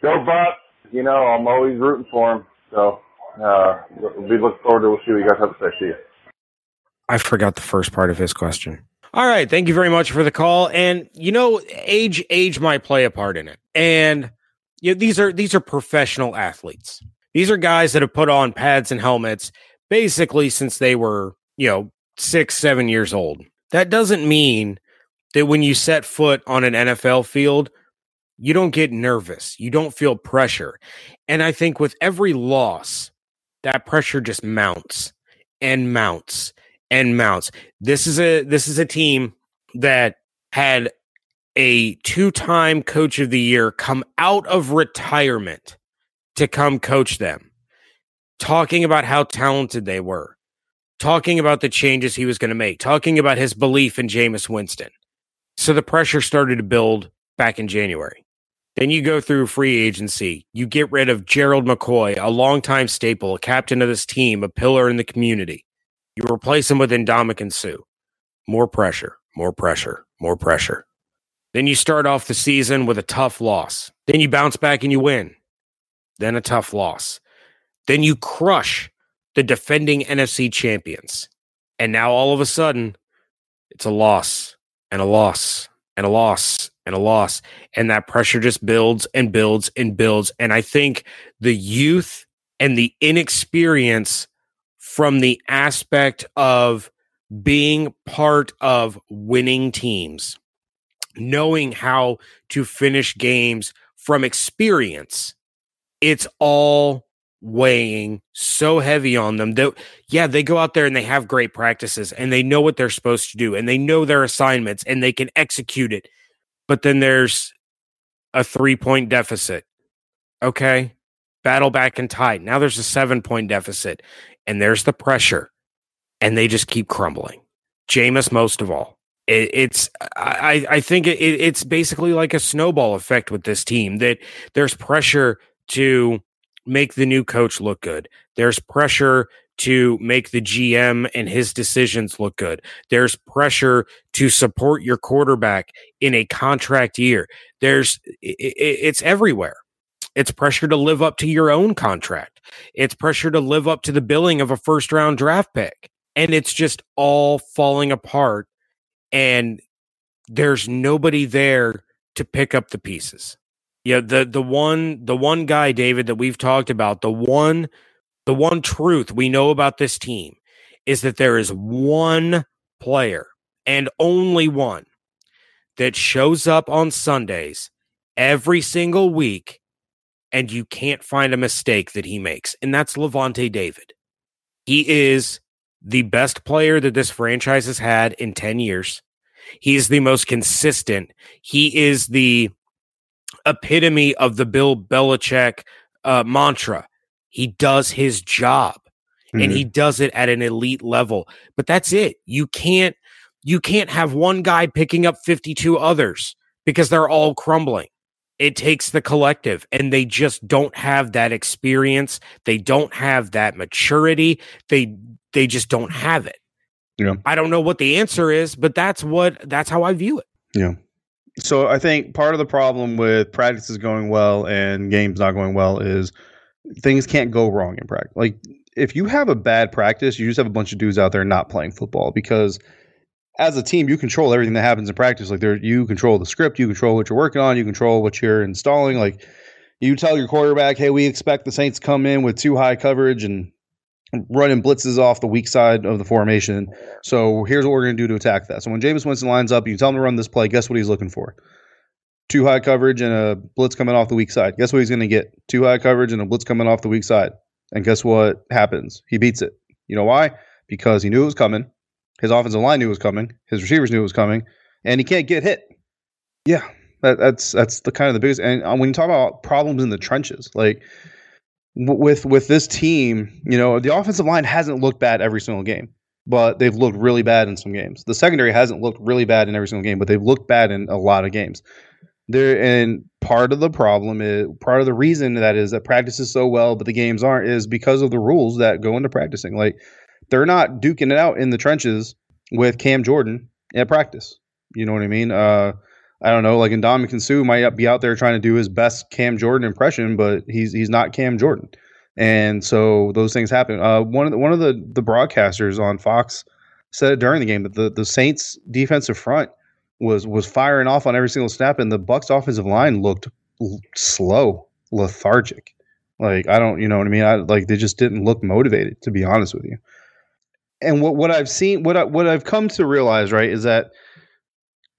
Go Buck! You know, I'm always rooting for him. So uh, we look forward to we'll see what you guys have to say. See you. I forgot the first part of his question. All right, thank you very much for the call. And you know, age age might play a part in it. And you know, these are these are professional athletes. These are guys that have put on pads and helmets basically since they were, you know, six, seven years old. That doesn't mean that when you set foot on an NFL field, you don't get nervous. You don't feel pressure. And I think with every loss, that pressure just mounts and mounts and mounts. This is a this is a team that had a two-time coach of the year come out of retirement to come coach them. Talking about how talented they were. Talking about the changes he was going to make. Talking about his belief in Jameis Winston. So the pressure started to build back in January. Then you go through free agency. You get rid of Gerald McCoy, a longtime staple, a captain of this team, a pillar in the community. You replace him with Ndamukong Suh. More pressure, more pressure, more pressure. Then you start off the season with a tough loss. Then you bounce back and you win. Then a tough loss. Then you crush the defending NFC champions. And now all of a sudden, it's a loss and a loss and a loss and a loss. And that pressure just builds and builds and builds. And I think the youth and the inexperience from the aspect of being part of winning teams, knowing how to finish games from experience, it's all weighing so heavy on them that yeah they go out there and they have great practices and they know what they're supposed to do and they know their assignments and they can execute it but then there's a three point deficit okay? Battle back and tight now there's a seven point deficit and there's the pressure and they just keep crumbling. Jameis most of all it, it's I, I think it, it's basically like a snowball effect with this team that there's pressure to make the new coach look good. There's pressure to make the GM and his decisions look good. There's pressure to support your quarterback in a contract year. There's it, it's everywhere. It's pressure to live up to your own contract. It's pressure to live up to the billing of a first round draft pick. And it's just all falling apart and there's nobody there to pick up the pieces. Yeah, the the one the one guy, David, that we've talked about, the one the one truth we know about this team is that there is one player and only one that shows up on Sundays every single week and you can't find a mistake that he makes, and that's Lavonte David. He is the best player that this franchise has had in 10 years. He's the most consistent. He is the epitome of the Bill Belichick uh, mantra. He does his job mm-hmm. and he mm-hmm. does it at an elite level. But that's it. You can't you can't have one guy picking up 52 others because they're all crumbling. It takes the collective, and they just don't have that experience. They don't have that maturity. They they just don't have it. Yeah. I don't know what the answer is, but that's what that's how I view it. Yeah. So I think part of the problem with practices going well and games not going well is things can't go wrong in practice. Like if you have a bad practice, you just have a bunch of dudes out there not playing football because as a team, you control everything that happens in practice. Like there, you control the script, you control what you're working on, you control what you're installing. Like you tell your quarterback, "Hey, we expect the Saints come in with two high coverage and running blitzes off the weak side of the formation. So here's what we're going to do to attack that." So when Jameis Winston lines up, you tell him to run this play. Guess what he's looking for? Two high coverage and a blitz coming off the weak side. Guess what he's going to get? Two high coverage and a blitz coming off the weak side. And guess what happens? He beats it. You know why? Because he knew it was coming. His offensive line knew it was coming. His receivers knew it was coming, and he can't get hit. Yeah, that, that's that's the kind of the biggest. And uh, when you talk about problems in the trenches, like with with this team, you know, the offensive line hasn't looked bad every single game, but they've looked really bad in some games. The secondary hasn't looked really bad in every single game, but they've looked bad in a lot of games. There and part of the problem is part of the reason that is that practice is so well, but the games aren't is because of the rules that go into practicing. Like they're not duking it out in the trenches with Cam Jordan at practice. You know what I mean? Uh, I don't know, like Ndamukong Suh might be out there trying to do his best Cam Jordan impression, but he's he's not Cam Jordan, and so those things happen. Uh, one of the, one of the the broadcasters on Fox said it during the game that the the Saints defensive front was was firing off on every single snap, and the Bucs offensive line looked l- slow, lethargic. Like I don't, you know what I mean? I like they just didn't look motivated, to be honest with you and what, what I've seen, what I, what I've come to realize, right, is that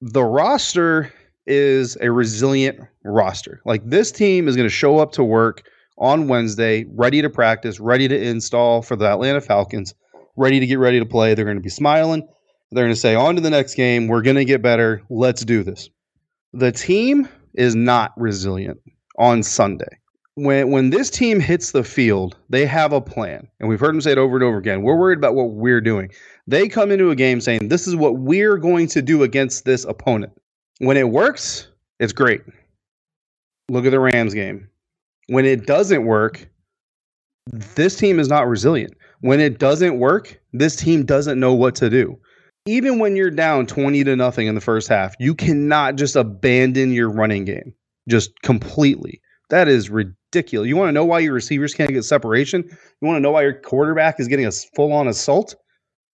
the roster is a resilient roster. Like this team is going to show up to work on Wednesday, ready to practice, ready to install for the Atlanta Falcons, ready to get ready to play. They're going to be smiling. They're going to say, on to the next game. We're going to get better. Let's do this. The team is not resilient on Sunday when when this team hits the field, they have a plan, and we've heard them say it over and over again. We're worried about what we're doing. They come into a game saying, "This is what we're going to do against this opponent." When it works, it's great. Look at the Rams game. When it doesn't work, this team is not resilient. When it doesn't work, this team doesn't know what to do. Even when you're down 20 to nothing in the first half, you cannot just abandon your running game just completely. That is ridiculous. You want to know why your receivers can't get separation? You want to know why your quarterback is getting a full on assault?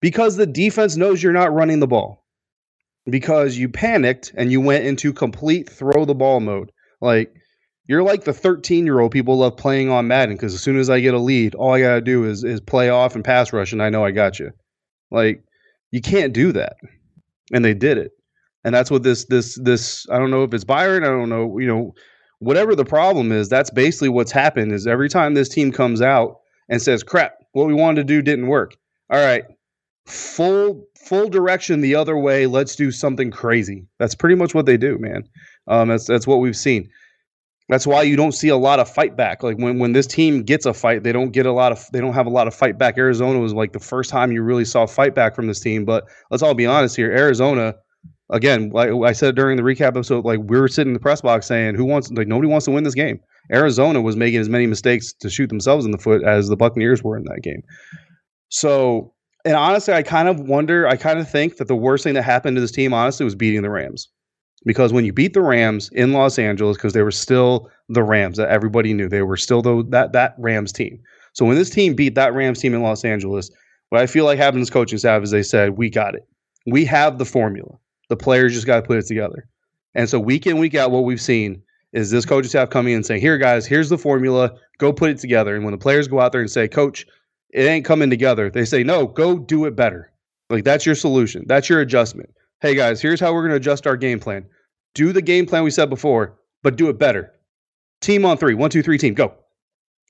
Because the defense knows you're not running the ball. Because you panicked and you went into complete throw the ball mode. Like you're like the 13 year old people love playing on Madden because as soon as I get a lead, all I gotta do is is play off and pass rush, and I know I got you. Like you can't do that, and they did it, and that's what this this this I don't know if it's Byron, I don't know you know whatever the problem is, that's basically what's happened is every time this team comes out and says, crap, what we wanted to do didn't work. All right, full full direction the other way. Let's do something crazy. That's pretty much what they do, man. Um, that's that's what we've seen. That's why you don't see a lot of fight back. Like when when this team gets a fight, they don't get a lot of they don't have a lot of fight back. Arizona was like the first time you really saw fight back from this team. But let's all be honest here, Arizona again, like I said during the recap episode, like we were sitting in the press box saying, "Who wants? Like nobody wants to win this game." Arizona was making as many mistakes to shoot themselves in the foot as the Buccaneers were in that game. So, and honestly, I kind of wonder. I kind of think that the worst thing that happened to this team, honestly, was beating the Rams. Because when you beat the Rams in Los Angeles, because they were still the Rams that everybody knew, they were still the, that that Rams team. So when this team beat that Rams team in Los Angeles, what I feel like happened to this coaching staff is they said, "We got it. We have the formula. The players just got to put it together. And so week in, week out, what we've seen is this coaching staff coming in and saying, Here, guys, here's the formula. Go put it together. And when the players go out there and say, Coach, it ain't coming together, they say, No, go do it better. Like that's your solution. That's your adjustment. Hey guys, here's how we're going to adjust our game plan. Do the game plan we said before, but do it better. Team on three, one, two, three, team, go.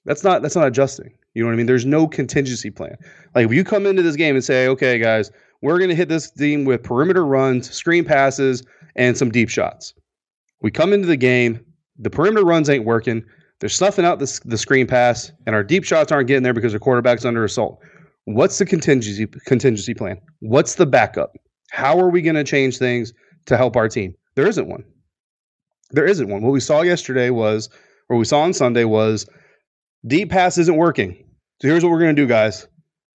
That's not that's not adjusting. You know what I mean? There's no contingency plan. Like if you come into this game and say, okay, guys, we're going to hit this team with perimeter runs, screen passes, and some deep shots. We come into the game, the perimeter runs ain't working. They're snuffing out the, the screen pass, and our deep shots aren't getting there because our quarterback's under assault. What's the contingency contingency plan? What's the backup? How are we going to change things to help our team? There isn't one. There isn't one. What we saw yesterday was, or we saw on Sunday was, deep pass isn't working. So here's what we're going to do, guys: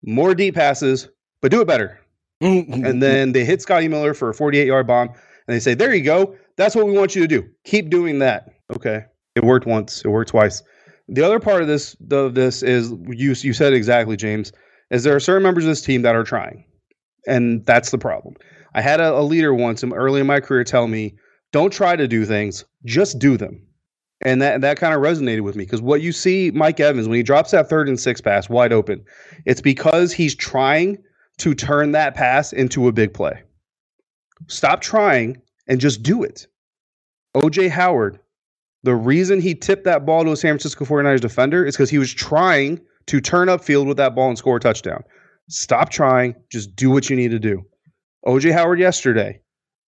more deep passes, but do it better. Mm-hmm. and then they hit Scotty Miller for a 48 yard bomb, and they say, "There you go. That's what we want you to do. Keep doing that." Okay, it worked once. It worked twice. The other part of this of this is you you said exactly, James. Is there are certain members of this team that are trying, and that's the problem. I had a, a leader once early in my career tell me, "Don't try to do things, just do them." And that that kind of resonated with me because what you see Mike Evans when he drops that third and six pass wide open, it's because he's trying to turn that pass into a big play. Stop trying and just do it. OJ Howard, the reason he tipped that ball to a San Francisco 49ers defender is because he was trying to turn upfield with that ball and score a touchdown. Stop trying, just do what you need to do. OJ Howard yesterday,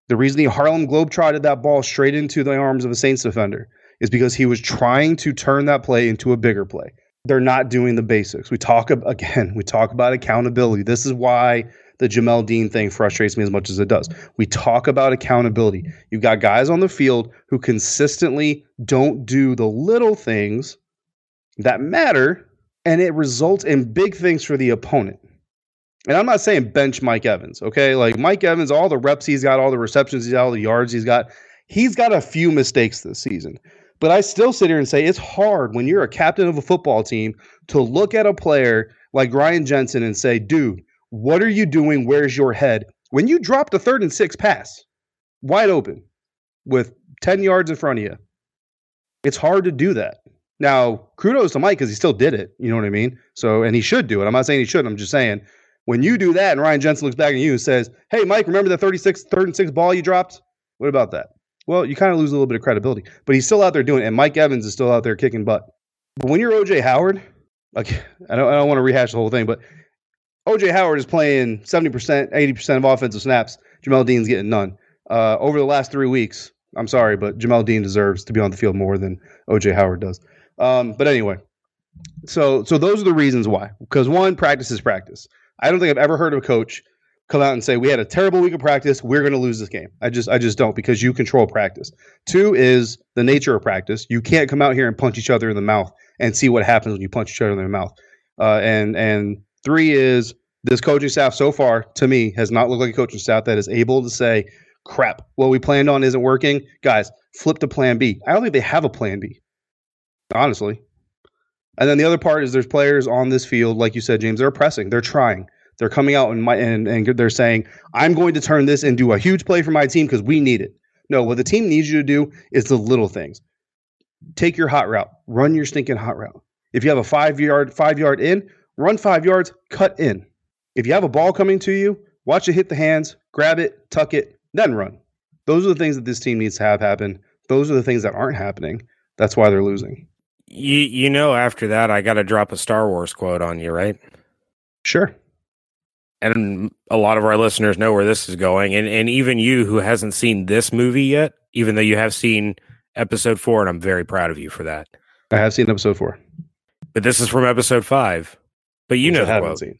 the reason he Harlem Globetrotted that ball straight into the arms of a Saints defender is because he was trying to turn that play into a bigger play. They're not doing the basics. We talk again, we talk about accountability. This is why the Jamel Dean thing frustrates me as much as it does. We talk about accountability. You've got guys on the field who consistently don't do the little things that matter, and it results in big things for the opponent. And I'm not saying bench Mike Evans, okay? Like Mike Evans, all the reps he's got, all the receptions he's got, all the yards he's got, he's got a few mistakes this season. But I still sit here and say it's hard when you're a captain of a football team to look at a player like Ryan Jensen and say, dude, what are you doing? Where's your head? When you dropped a third and six pass wide open with 10 yards in front of you, it's hard to do that. Now, kudos to Mike because he still did it. You know what I mean? So, and he should do it. I'm not saying he shouldn't. I'm just saying when you do that and Ryan Jensen looks back at you and says, Hey, Mike, remember the 36, third and six ball you dropped? What about that? Well, you kind of lose a little bit of credibility, but he's still out there doing it. And Mike Evans is still out there kicking butt. But when you're OJ Howard, like, I don't, I don't want to rehash the whole thing, but OJ Howard is playing 70%, 80% of offensive snaps. Jamel Dean's getting none. Uh, over the last three weeks, I'm sorry, but Jamel Dean deserves to be on the field more than OJ Howard does. Um, but anyway, so so those are the reasons why. Because one, practice is practice. I don't think I've ever heard of a coach come out and say we had a terrible week of practice, we're going to lose this game. I just I just don't because you control practice. Two is the nature of practice. You can't come out here and punch each other in the mouth and see what happens when you punch each other in the mouth. Uh, and and three is this coaching staff so far to me has not looked like a coaching staff that is able to say, "Crap, what we planned on isn't working." Guys, flip to Plan B. I don't think they have a Plan B, honestly. And then the other part is there's players on this field, like you said, James. They're pressing. They're trying. They're coming out and, my, and and they're saying, "I'm going to turn this into a huge play for my team because we need it." No, what the team needs you to do is the little things. Take your hot route. Run your stinking hot route. If you have a five yard five yard in, run five yards, cut in. If you have a ball coming to you, watch it hit the hands, grab it, tuck it, then run. Those are the things that this team needs to have happen. Those are the things that aren't happening. That's why they're losing. You you know after that I got to drop a Star Wars quote on you, right? Sure. And a lot of our listeners know where this is going and and even you who hasn't seen this movie yet, even though you have seen episode 4 and I'm very proud of you for that. I have seen episode 4. But this is from episode 5. But you which know I the haven't quote. seen.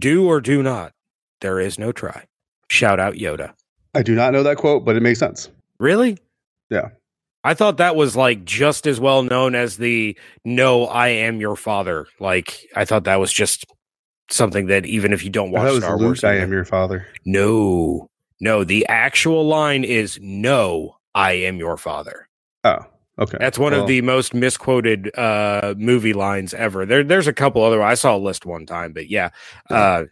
Do or do not. There is no try. Shout out Yoda. I do not know that quote, but it makes sense. Really? Yeah. I thought that was like just as well known as the no, I am your father. Like I thought that was just something that even if you don't watch was Star Luke, Wars, I am your father. no, no. The actual line is no, I am your father. Oh, okay. That's one Well, of the most misquoted uh, movie lines ever. There, there's a couple other. I saw a list one time, but yeah, uh,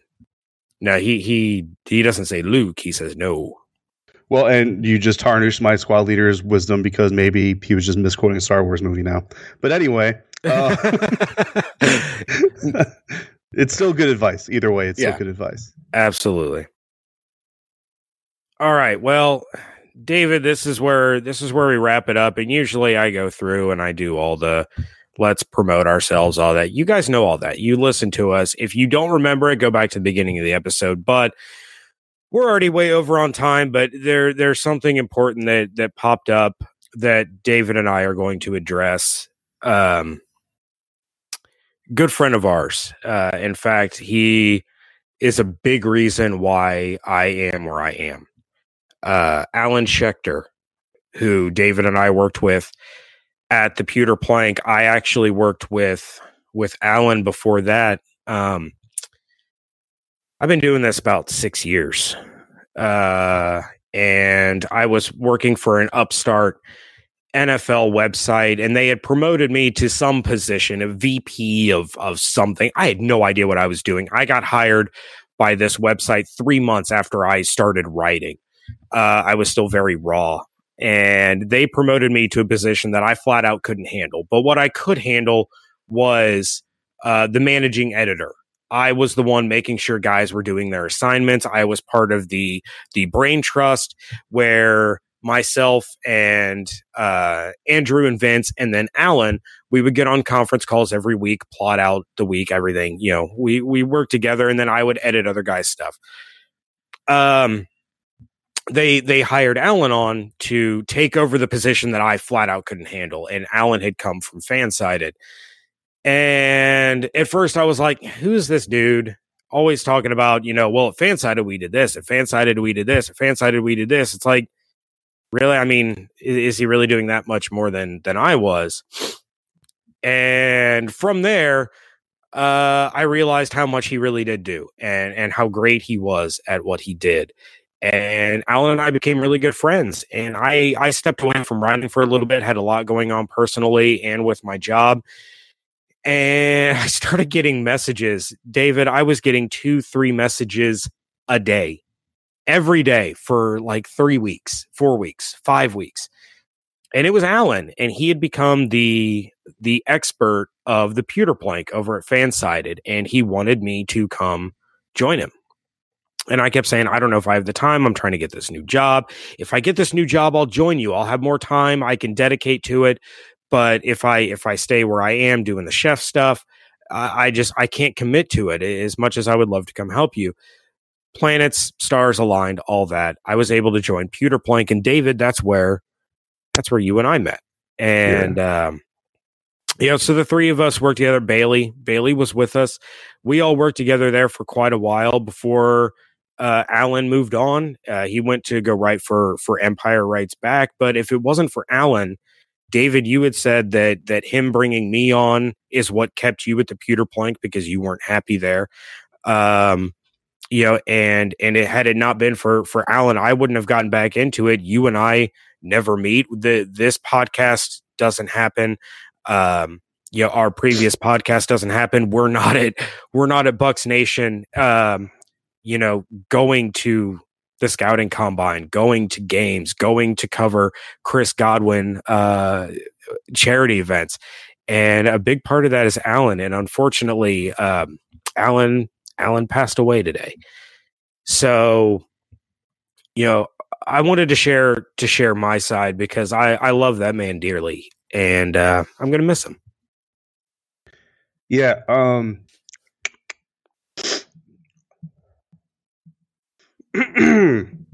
no, he he he doesn't say Luke. He says no. Well, and you just tarnished my squad leader's wisdom because maybe he was just misquoting a Star Wars movie now. But anyway, uh, [LAUGHS] [LAUGHS] [LAUGHS] it's still good advice. Either way, it's Yeah. still good advice. Absolutely. All right. Well, David, this is where this is where we wrap it up. And usually I go through and I do all the let's promote ourselves, all that. You guys know all that. You listen to us. If you don't remember it, go back to the beginning of the episode. But we're already way over on time, but there there's something important that that popped up that David and I are going to address. Um good friend of ours. Uh in fact, he is a big reason why I am where I am. Uh, Alan Schechter who David and I worked with at the Pewter Plank. I actually worked with with Alan before that. Um, I've been doing this about six years, uh, and I was working for an upstart NFL website, and they had promoted me to some position, a VP of of something. I had no idea what I was doing. I got hired by this website three months after I started writing. Uh, I was still very raw, and they promoted me to a position that I flat out couldn't handle. But what I could handle was uh, the managing editor. I was the one making sure guys were doing their assignments. I was part of the the brain trust where myself and uh, Andrew and Vince, and then Alan, we would get on conference calls every week, plot out the week, everything. You know, we we work together, and then I would edit other guys' stuff. Um, they they hired Alan on to take over the position that I flat out couldn't handle, and Alan had come from Fansided. And at first, I was like, "Who's this dude?" Always talking about, you know, well, at Fansided we did this, at Fansided we did this, at Fansided we did this. It's like really? I mean is, he really doing that much more than than i was? And from there uh i realized how much he really did do and and how great he was at what he did. And alan and i became really good friends. And i i stepped away from writing for a little bit had a lot going on personally and with my job. And [LAUGHS] i started getting messages. David i was getting two three messages a day every day for like three weeks, four weeks, five weeks. And it was Alan, and he had become the the expert of the pewter plank over at Fansided, and he wanted me to come join him. And I kept saying, I don't know if I have the time. I'm trying to get this new job. If I get this new job, I'll join you. I'll have more time. I can dedicate to it. But if I if I stay where I am doing the chef stuff, I, I just I can't commit to it as much as I would love to come help you planets, stars aligned, all that. I was able to join Pewter Plank and David. That's where that's where you and I met. And yeah. um you know, so the three of us worked together. Bailey, Bailey was with us. We all worked together there for quite a while before uh, Alan moved on. Uh, he went to go write for for Empire Writes Back. But if it wasn't for Alan, David, you had said that that him bringing me on is what kept you at the pewter plank because you weren't happy there. Um, you know, and and it had it not been for for Alan, I wouldn't have gotten back into it. You and I never meet. The this podcast doesn't happen. Um, you know, our previous podcast doesn't happen. We're not at we're not at Bucs Nation. Um, you know, going to the scouting combine, going to games, going to cover Chris Godwin uh, charity events. And a big part of that is Alan. And unfortunately, um, Alan Alan passed away today. So, you know, I wanted to share to share my side because I I love that man dearly, and uh, I'm gonna miss him. Yeah. Um. [CLEARS THROAT]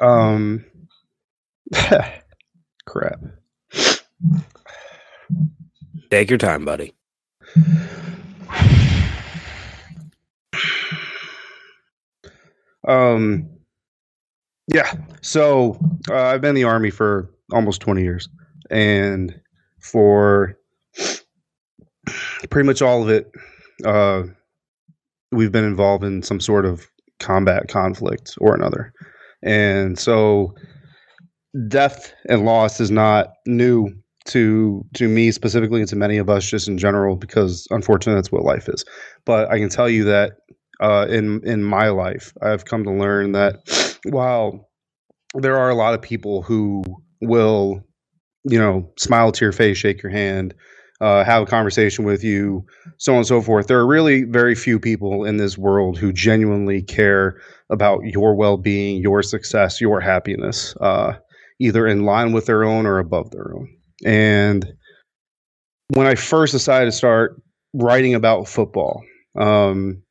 um. [LAUGHS] crap. Take your time, buddy. Um, yeah. So uh, I've been in the army for almost 20 years, and for pretty much all of it, uh, we've been involved in some sort of combat conflict or another. And so death and loss is not new to to me specifically and to many of us just in general because unfortunately that's what life is. But I can tell you that uh, in in my life. I've come to learn that [SNIFFS] while there are a lot of people who will, you know, smile to your face, shake your hand, uh, have a conversation with you, so on and so forth. There are really very few people in this world who genuinely care about your well being, your success, your happiness, uh, either in line with their own or above their own. And when I first decided to start writing about football, um,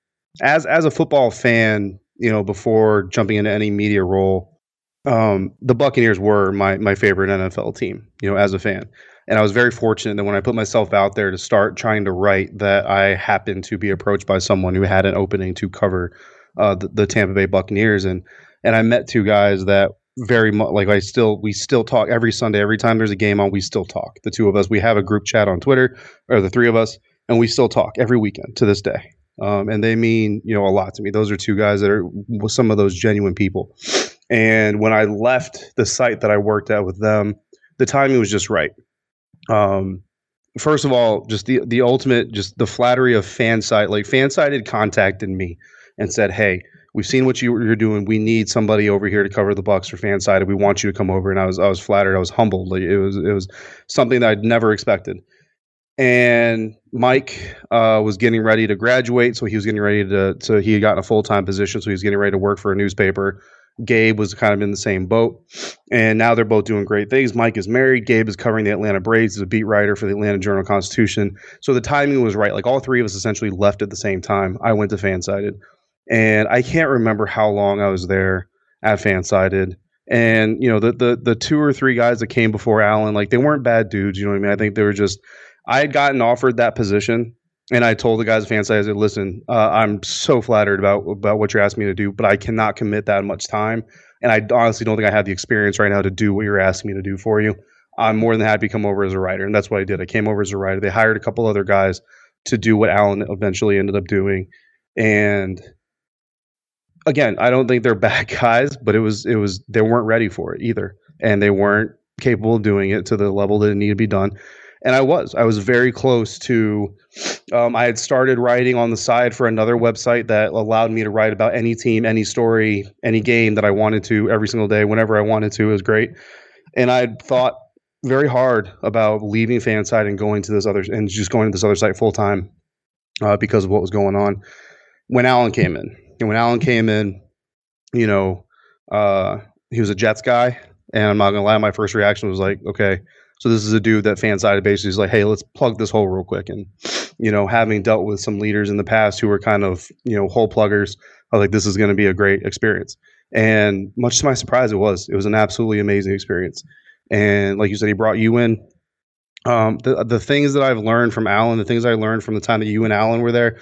as as a football fan, you know, before jumping into any media role, um, the Buccaneers were my my favorite NFL team. You know, as a fan, and I was very fortunate that when I put myself out there to start trying to write, that I happened to be approached by someone who had an opening to cover uh, the, the Tampa Bay Buccaneers, and and I met two guys that very much like I still we still talk every Sunday. Every time there's a game on, we still talk. The two of us. We have a group chat on Twitter, or the three of us, and we still talk every weekend to this day. Um, and they mean you know a lot to me. Those are two guys that are some of those genuine people. And when I left the site that I worked at with them, the timing was just right. Um, first of all, just the the ultimate, just the flattery of Fanside. Like Fanside had contacted me and said, "Hey, we've seen what you, you're doing. We need somebody over here to cover the Bucs for Fanside. We want you to come over." And I was I was flattered. I was humbled. Like it was it was something that I'd never expected. And Mike uh, was getting ready to graduate, so he was getting ready to. So he had gotten a full time position, so he was getting ready to work for a newspaper. Gabe was kind of in the same boat. And now they're both doing great things. Mike is married. Gabe is covering the Atlanta Braves as a beat writer for the Atlanta Journal Constitution. So the timing was right. Like all three of us essentially left at the same time. I went to Fansided. And I can't remember how long I was there at Fansided. And, you know, the, the the two or three guys that came before Alan, like they weren't bad dudes, you know what I mean? I think they were just I had gotten offered that position and I told the guys at Fanside, I said, listen, uh, I'm so flattered about about what you're asking me to do, but I cannot commit that much time. And I honestly don't think I have the experience right now to do what you're asking me to do for you. I'm more than happy to come over as a writer. And that's what I did. I came over as a writer. They hired a couple other guys to do what Alan eventually ended up doing. And again, I don't think they're [LAUGHS] bad guys, but it was it was they weren't ready for it either. And they weren't capable of doing it to the level that it needed to be done and I was. I was very close to. Um, I had started writing on the side for another website that allowed me to write about any team, any story, any game that I wanted to every single day, whenever I wanted to. It was great, and I thought very hard about leaving Fanside and going to this other and just going to this other site full time uh, because of what was going on. When Alan came in, and when Alan came in, you know, uh, he was a Jets guy, and I'm not gonna lie, my first reaction was like, okay so this is a dude that Fansided basically is like, hey, let's plug this hole real quick. And you know, having dealt with some leaders in the past who were kind of you know hole pluggers, I was like, this is going to be a great experience. And much to my surprise, it was. It was an absolutely amazing experience. And like you said, he brought you in. Um, the the things that I've learned from Alan, the things I learned from the time that you and Alan were there,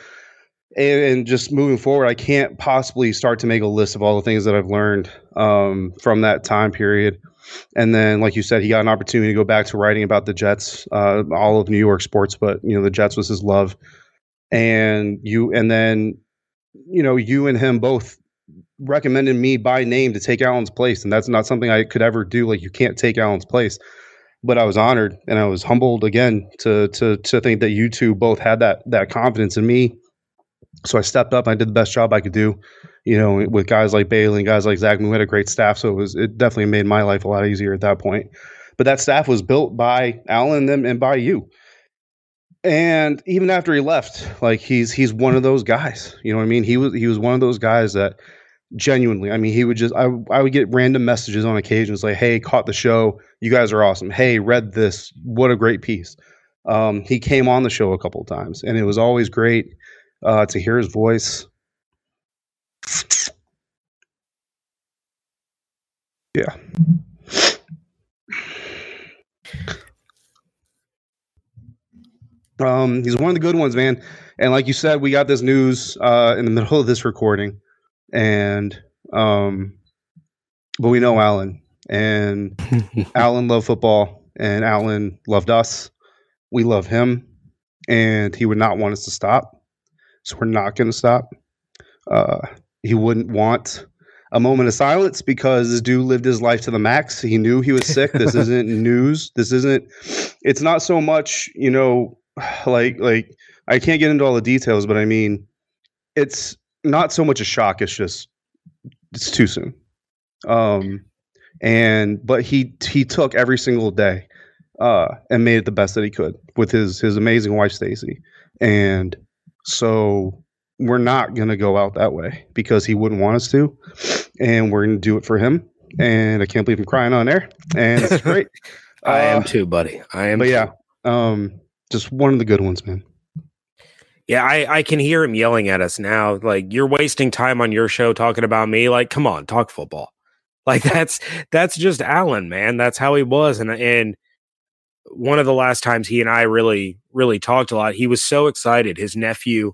and, and, just moving forward, I can't possibly start to make a list of all the things that I've learned um, from that time period. And then, like you said, he got an opportunity to go back to writing about the Jets, uh, all of New York sports, but you know the Jets was his love. And you, and then, you know, you and him both recommended me by name to take Alan's place, and that's not something I could ever do. Like you can't take Alan's place. But I was honored and I was humbled again to to to think that you two both had that that confidence in me. So I stepped up. I did the best job I could do you know, with guys like Bailey and guys like Zach, we had a great staff. So it was it definitely made my life a lot easier at that point. But that staff was built by Alan and, and by you. And even after he left, like he's he's one of those guys. You know what I mean? He was he was one of those guys that genuinely, I mean, he would just I I would get random messages on occasions like, "Hey, caught the show. You guys are awesome. Hey, read this. What a great piece." Um, he came on the show a couple of times, and it was always great uh, to hear his voice. Yeah. Um, he's one of the good ones, man. And like you said, we got this news uh, in the middle of this recording, and um, but we know Alan, and [LAUGHS] Alan loved football, and Alan loved us. We love him, and he would not want us to stop, so we're not going to stop. Uh, he wouldn't want a moment of silence because this dude lived his life to the max. He knew he was sick. This [LAUGHS] isn't news. This isn't. It's not so much, you know, [SIGHS] like like I can't get into all the details, but I mean, it's not so much a shock. It's just it's too soon. Um, and but he he took every single day, uh, and made it the best that he could with his his amazing wife Stacy, and so we're not going to go out that way because he wouldn't want us to, and we're going to do it for him. And I can't believe I'm crying on air, and it's [LAUGHS] great. I uh, am too, buddy. I am. But too. yeah, um, just one of the good ones, man. Yeah, I, I can hear him yelling at us now. Like, you're wasting time on your show talking about me. Like, come on, talk football. Like [LAUGHS] that's that's just Alan, man. That's how he was. And and one of the last times he and I really, really talked a lot, he was so excited. His nephew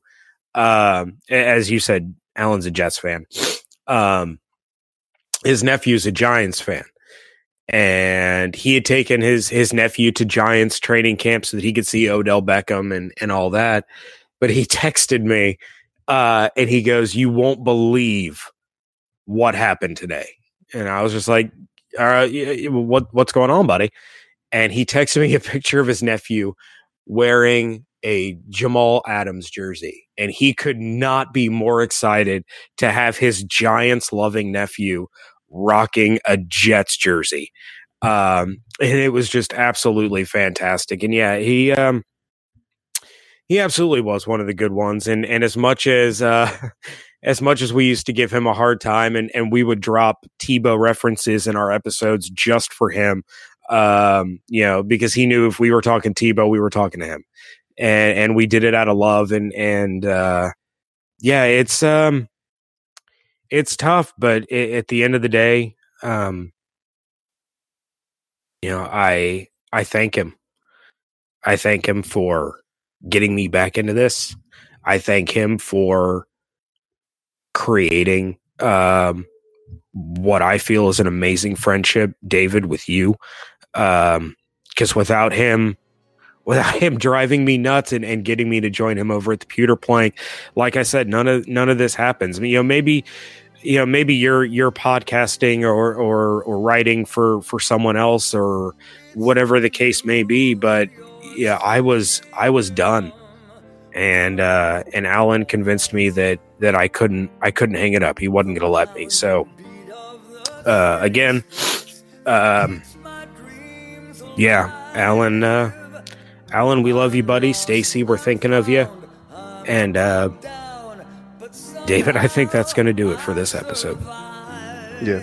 um, as you said, Alan's a Jets fan. Um, his nephew's a Giants fan. And he had taken his his nephew to Giants training camp so that he could see Odell Beckham and, and all that. But he [LAUGHS] texted me uh, and he goes, You won't believe what happened today. And I was just like, All right, what, what's going on, buddy? And he texted me a [LAUGHS] picture of his nephew wearing a Jamal Adams jersey. And he could not be more excited to have his Giants loving nephew rocking a Jets jersey. Um, and it was just absolutely fantastic. And yeah, he, um, he absolutely was one of the good ones. And, and as much as, uh, [LAUGHS] as much as we used to give him a hard time and, and we would drop Tebow references in our episodes just for him, um, you know, because he knew if we were talking Tebow, we were talking to him and, and we did it out of love and, and, uh, yeah, it's, um, it's tough, but it, at the end of the day, um, you know, I I thank him. I thank him for getting me back into this. I thank him for creating um, what I feel is an amazing friendship, David, with you. Because um, without him, without him driving me nuts and, and getting me to join him over at the pewter plank, like I said, none of none of this happens. I mean, you know, maybe you know maybe you're you're podcasting or or or writing for for someone else or whatever the case may be but yeah i was i was done. And uh and alan convinced me that that i couldn't i couldn't hang it up. He wasn't gonna let me. So uh again um yeah alan uh alan we love you buddy stacy we're thinking of you and uh David, I think that's going to do it for this episode. Yeah.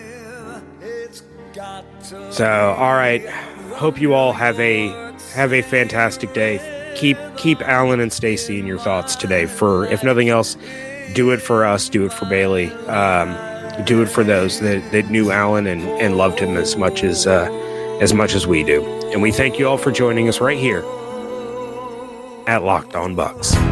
So, all right. Hope you all have a have a fantastic day. Keep keep Alan and Stacy in your thoughts today. For if nothing else, do it for us. Do it for Bailey. Um, do it for those that, that knew Alan and, and loved him as much as uh, as much as we do. And we thank you all for joining us right here at Locked On Bucs.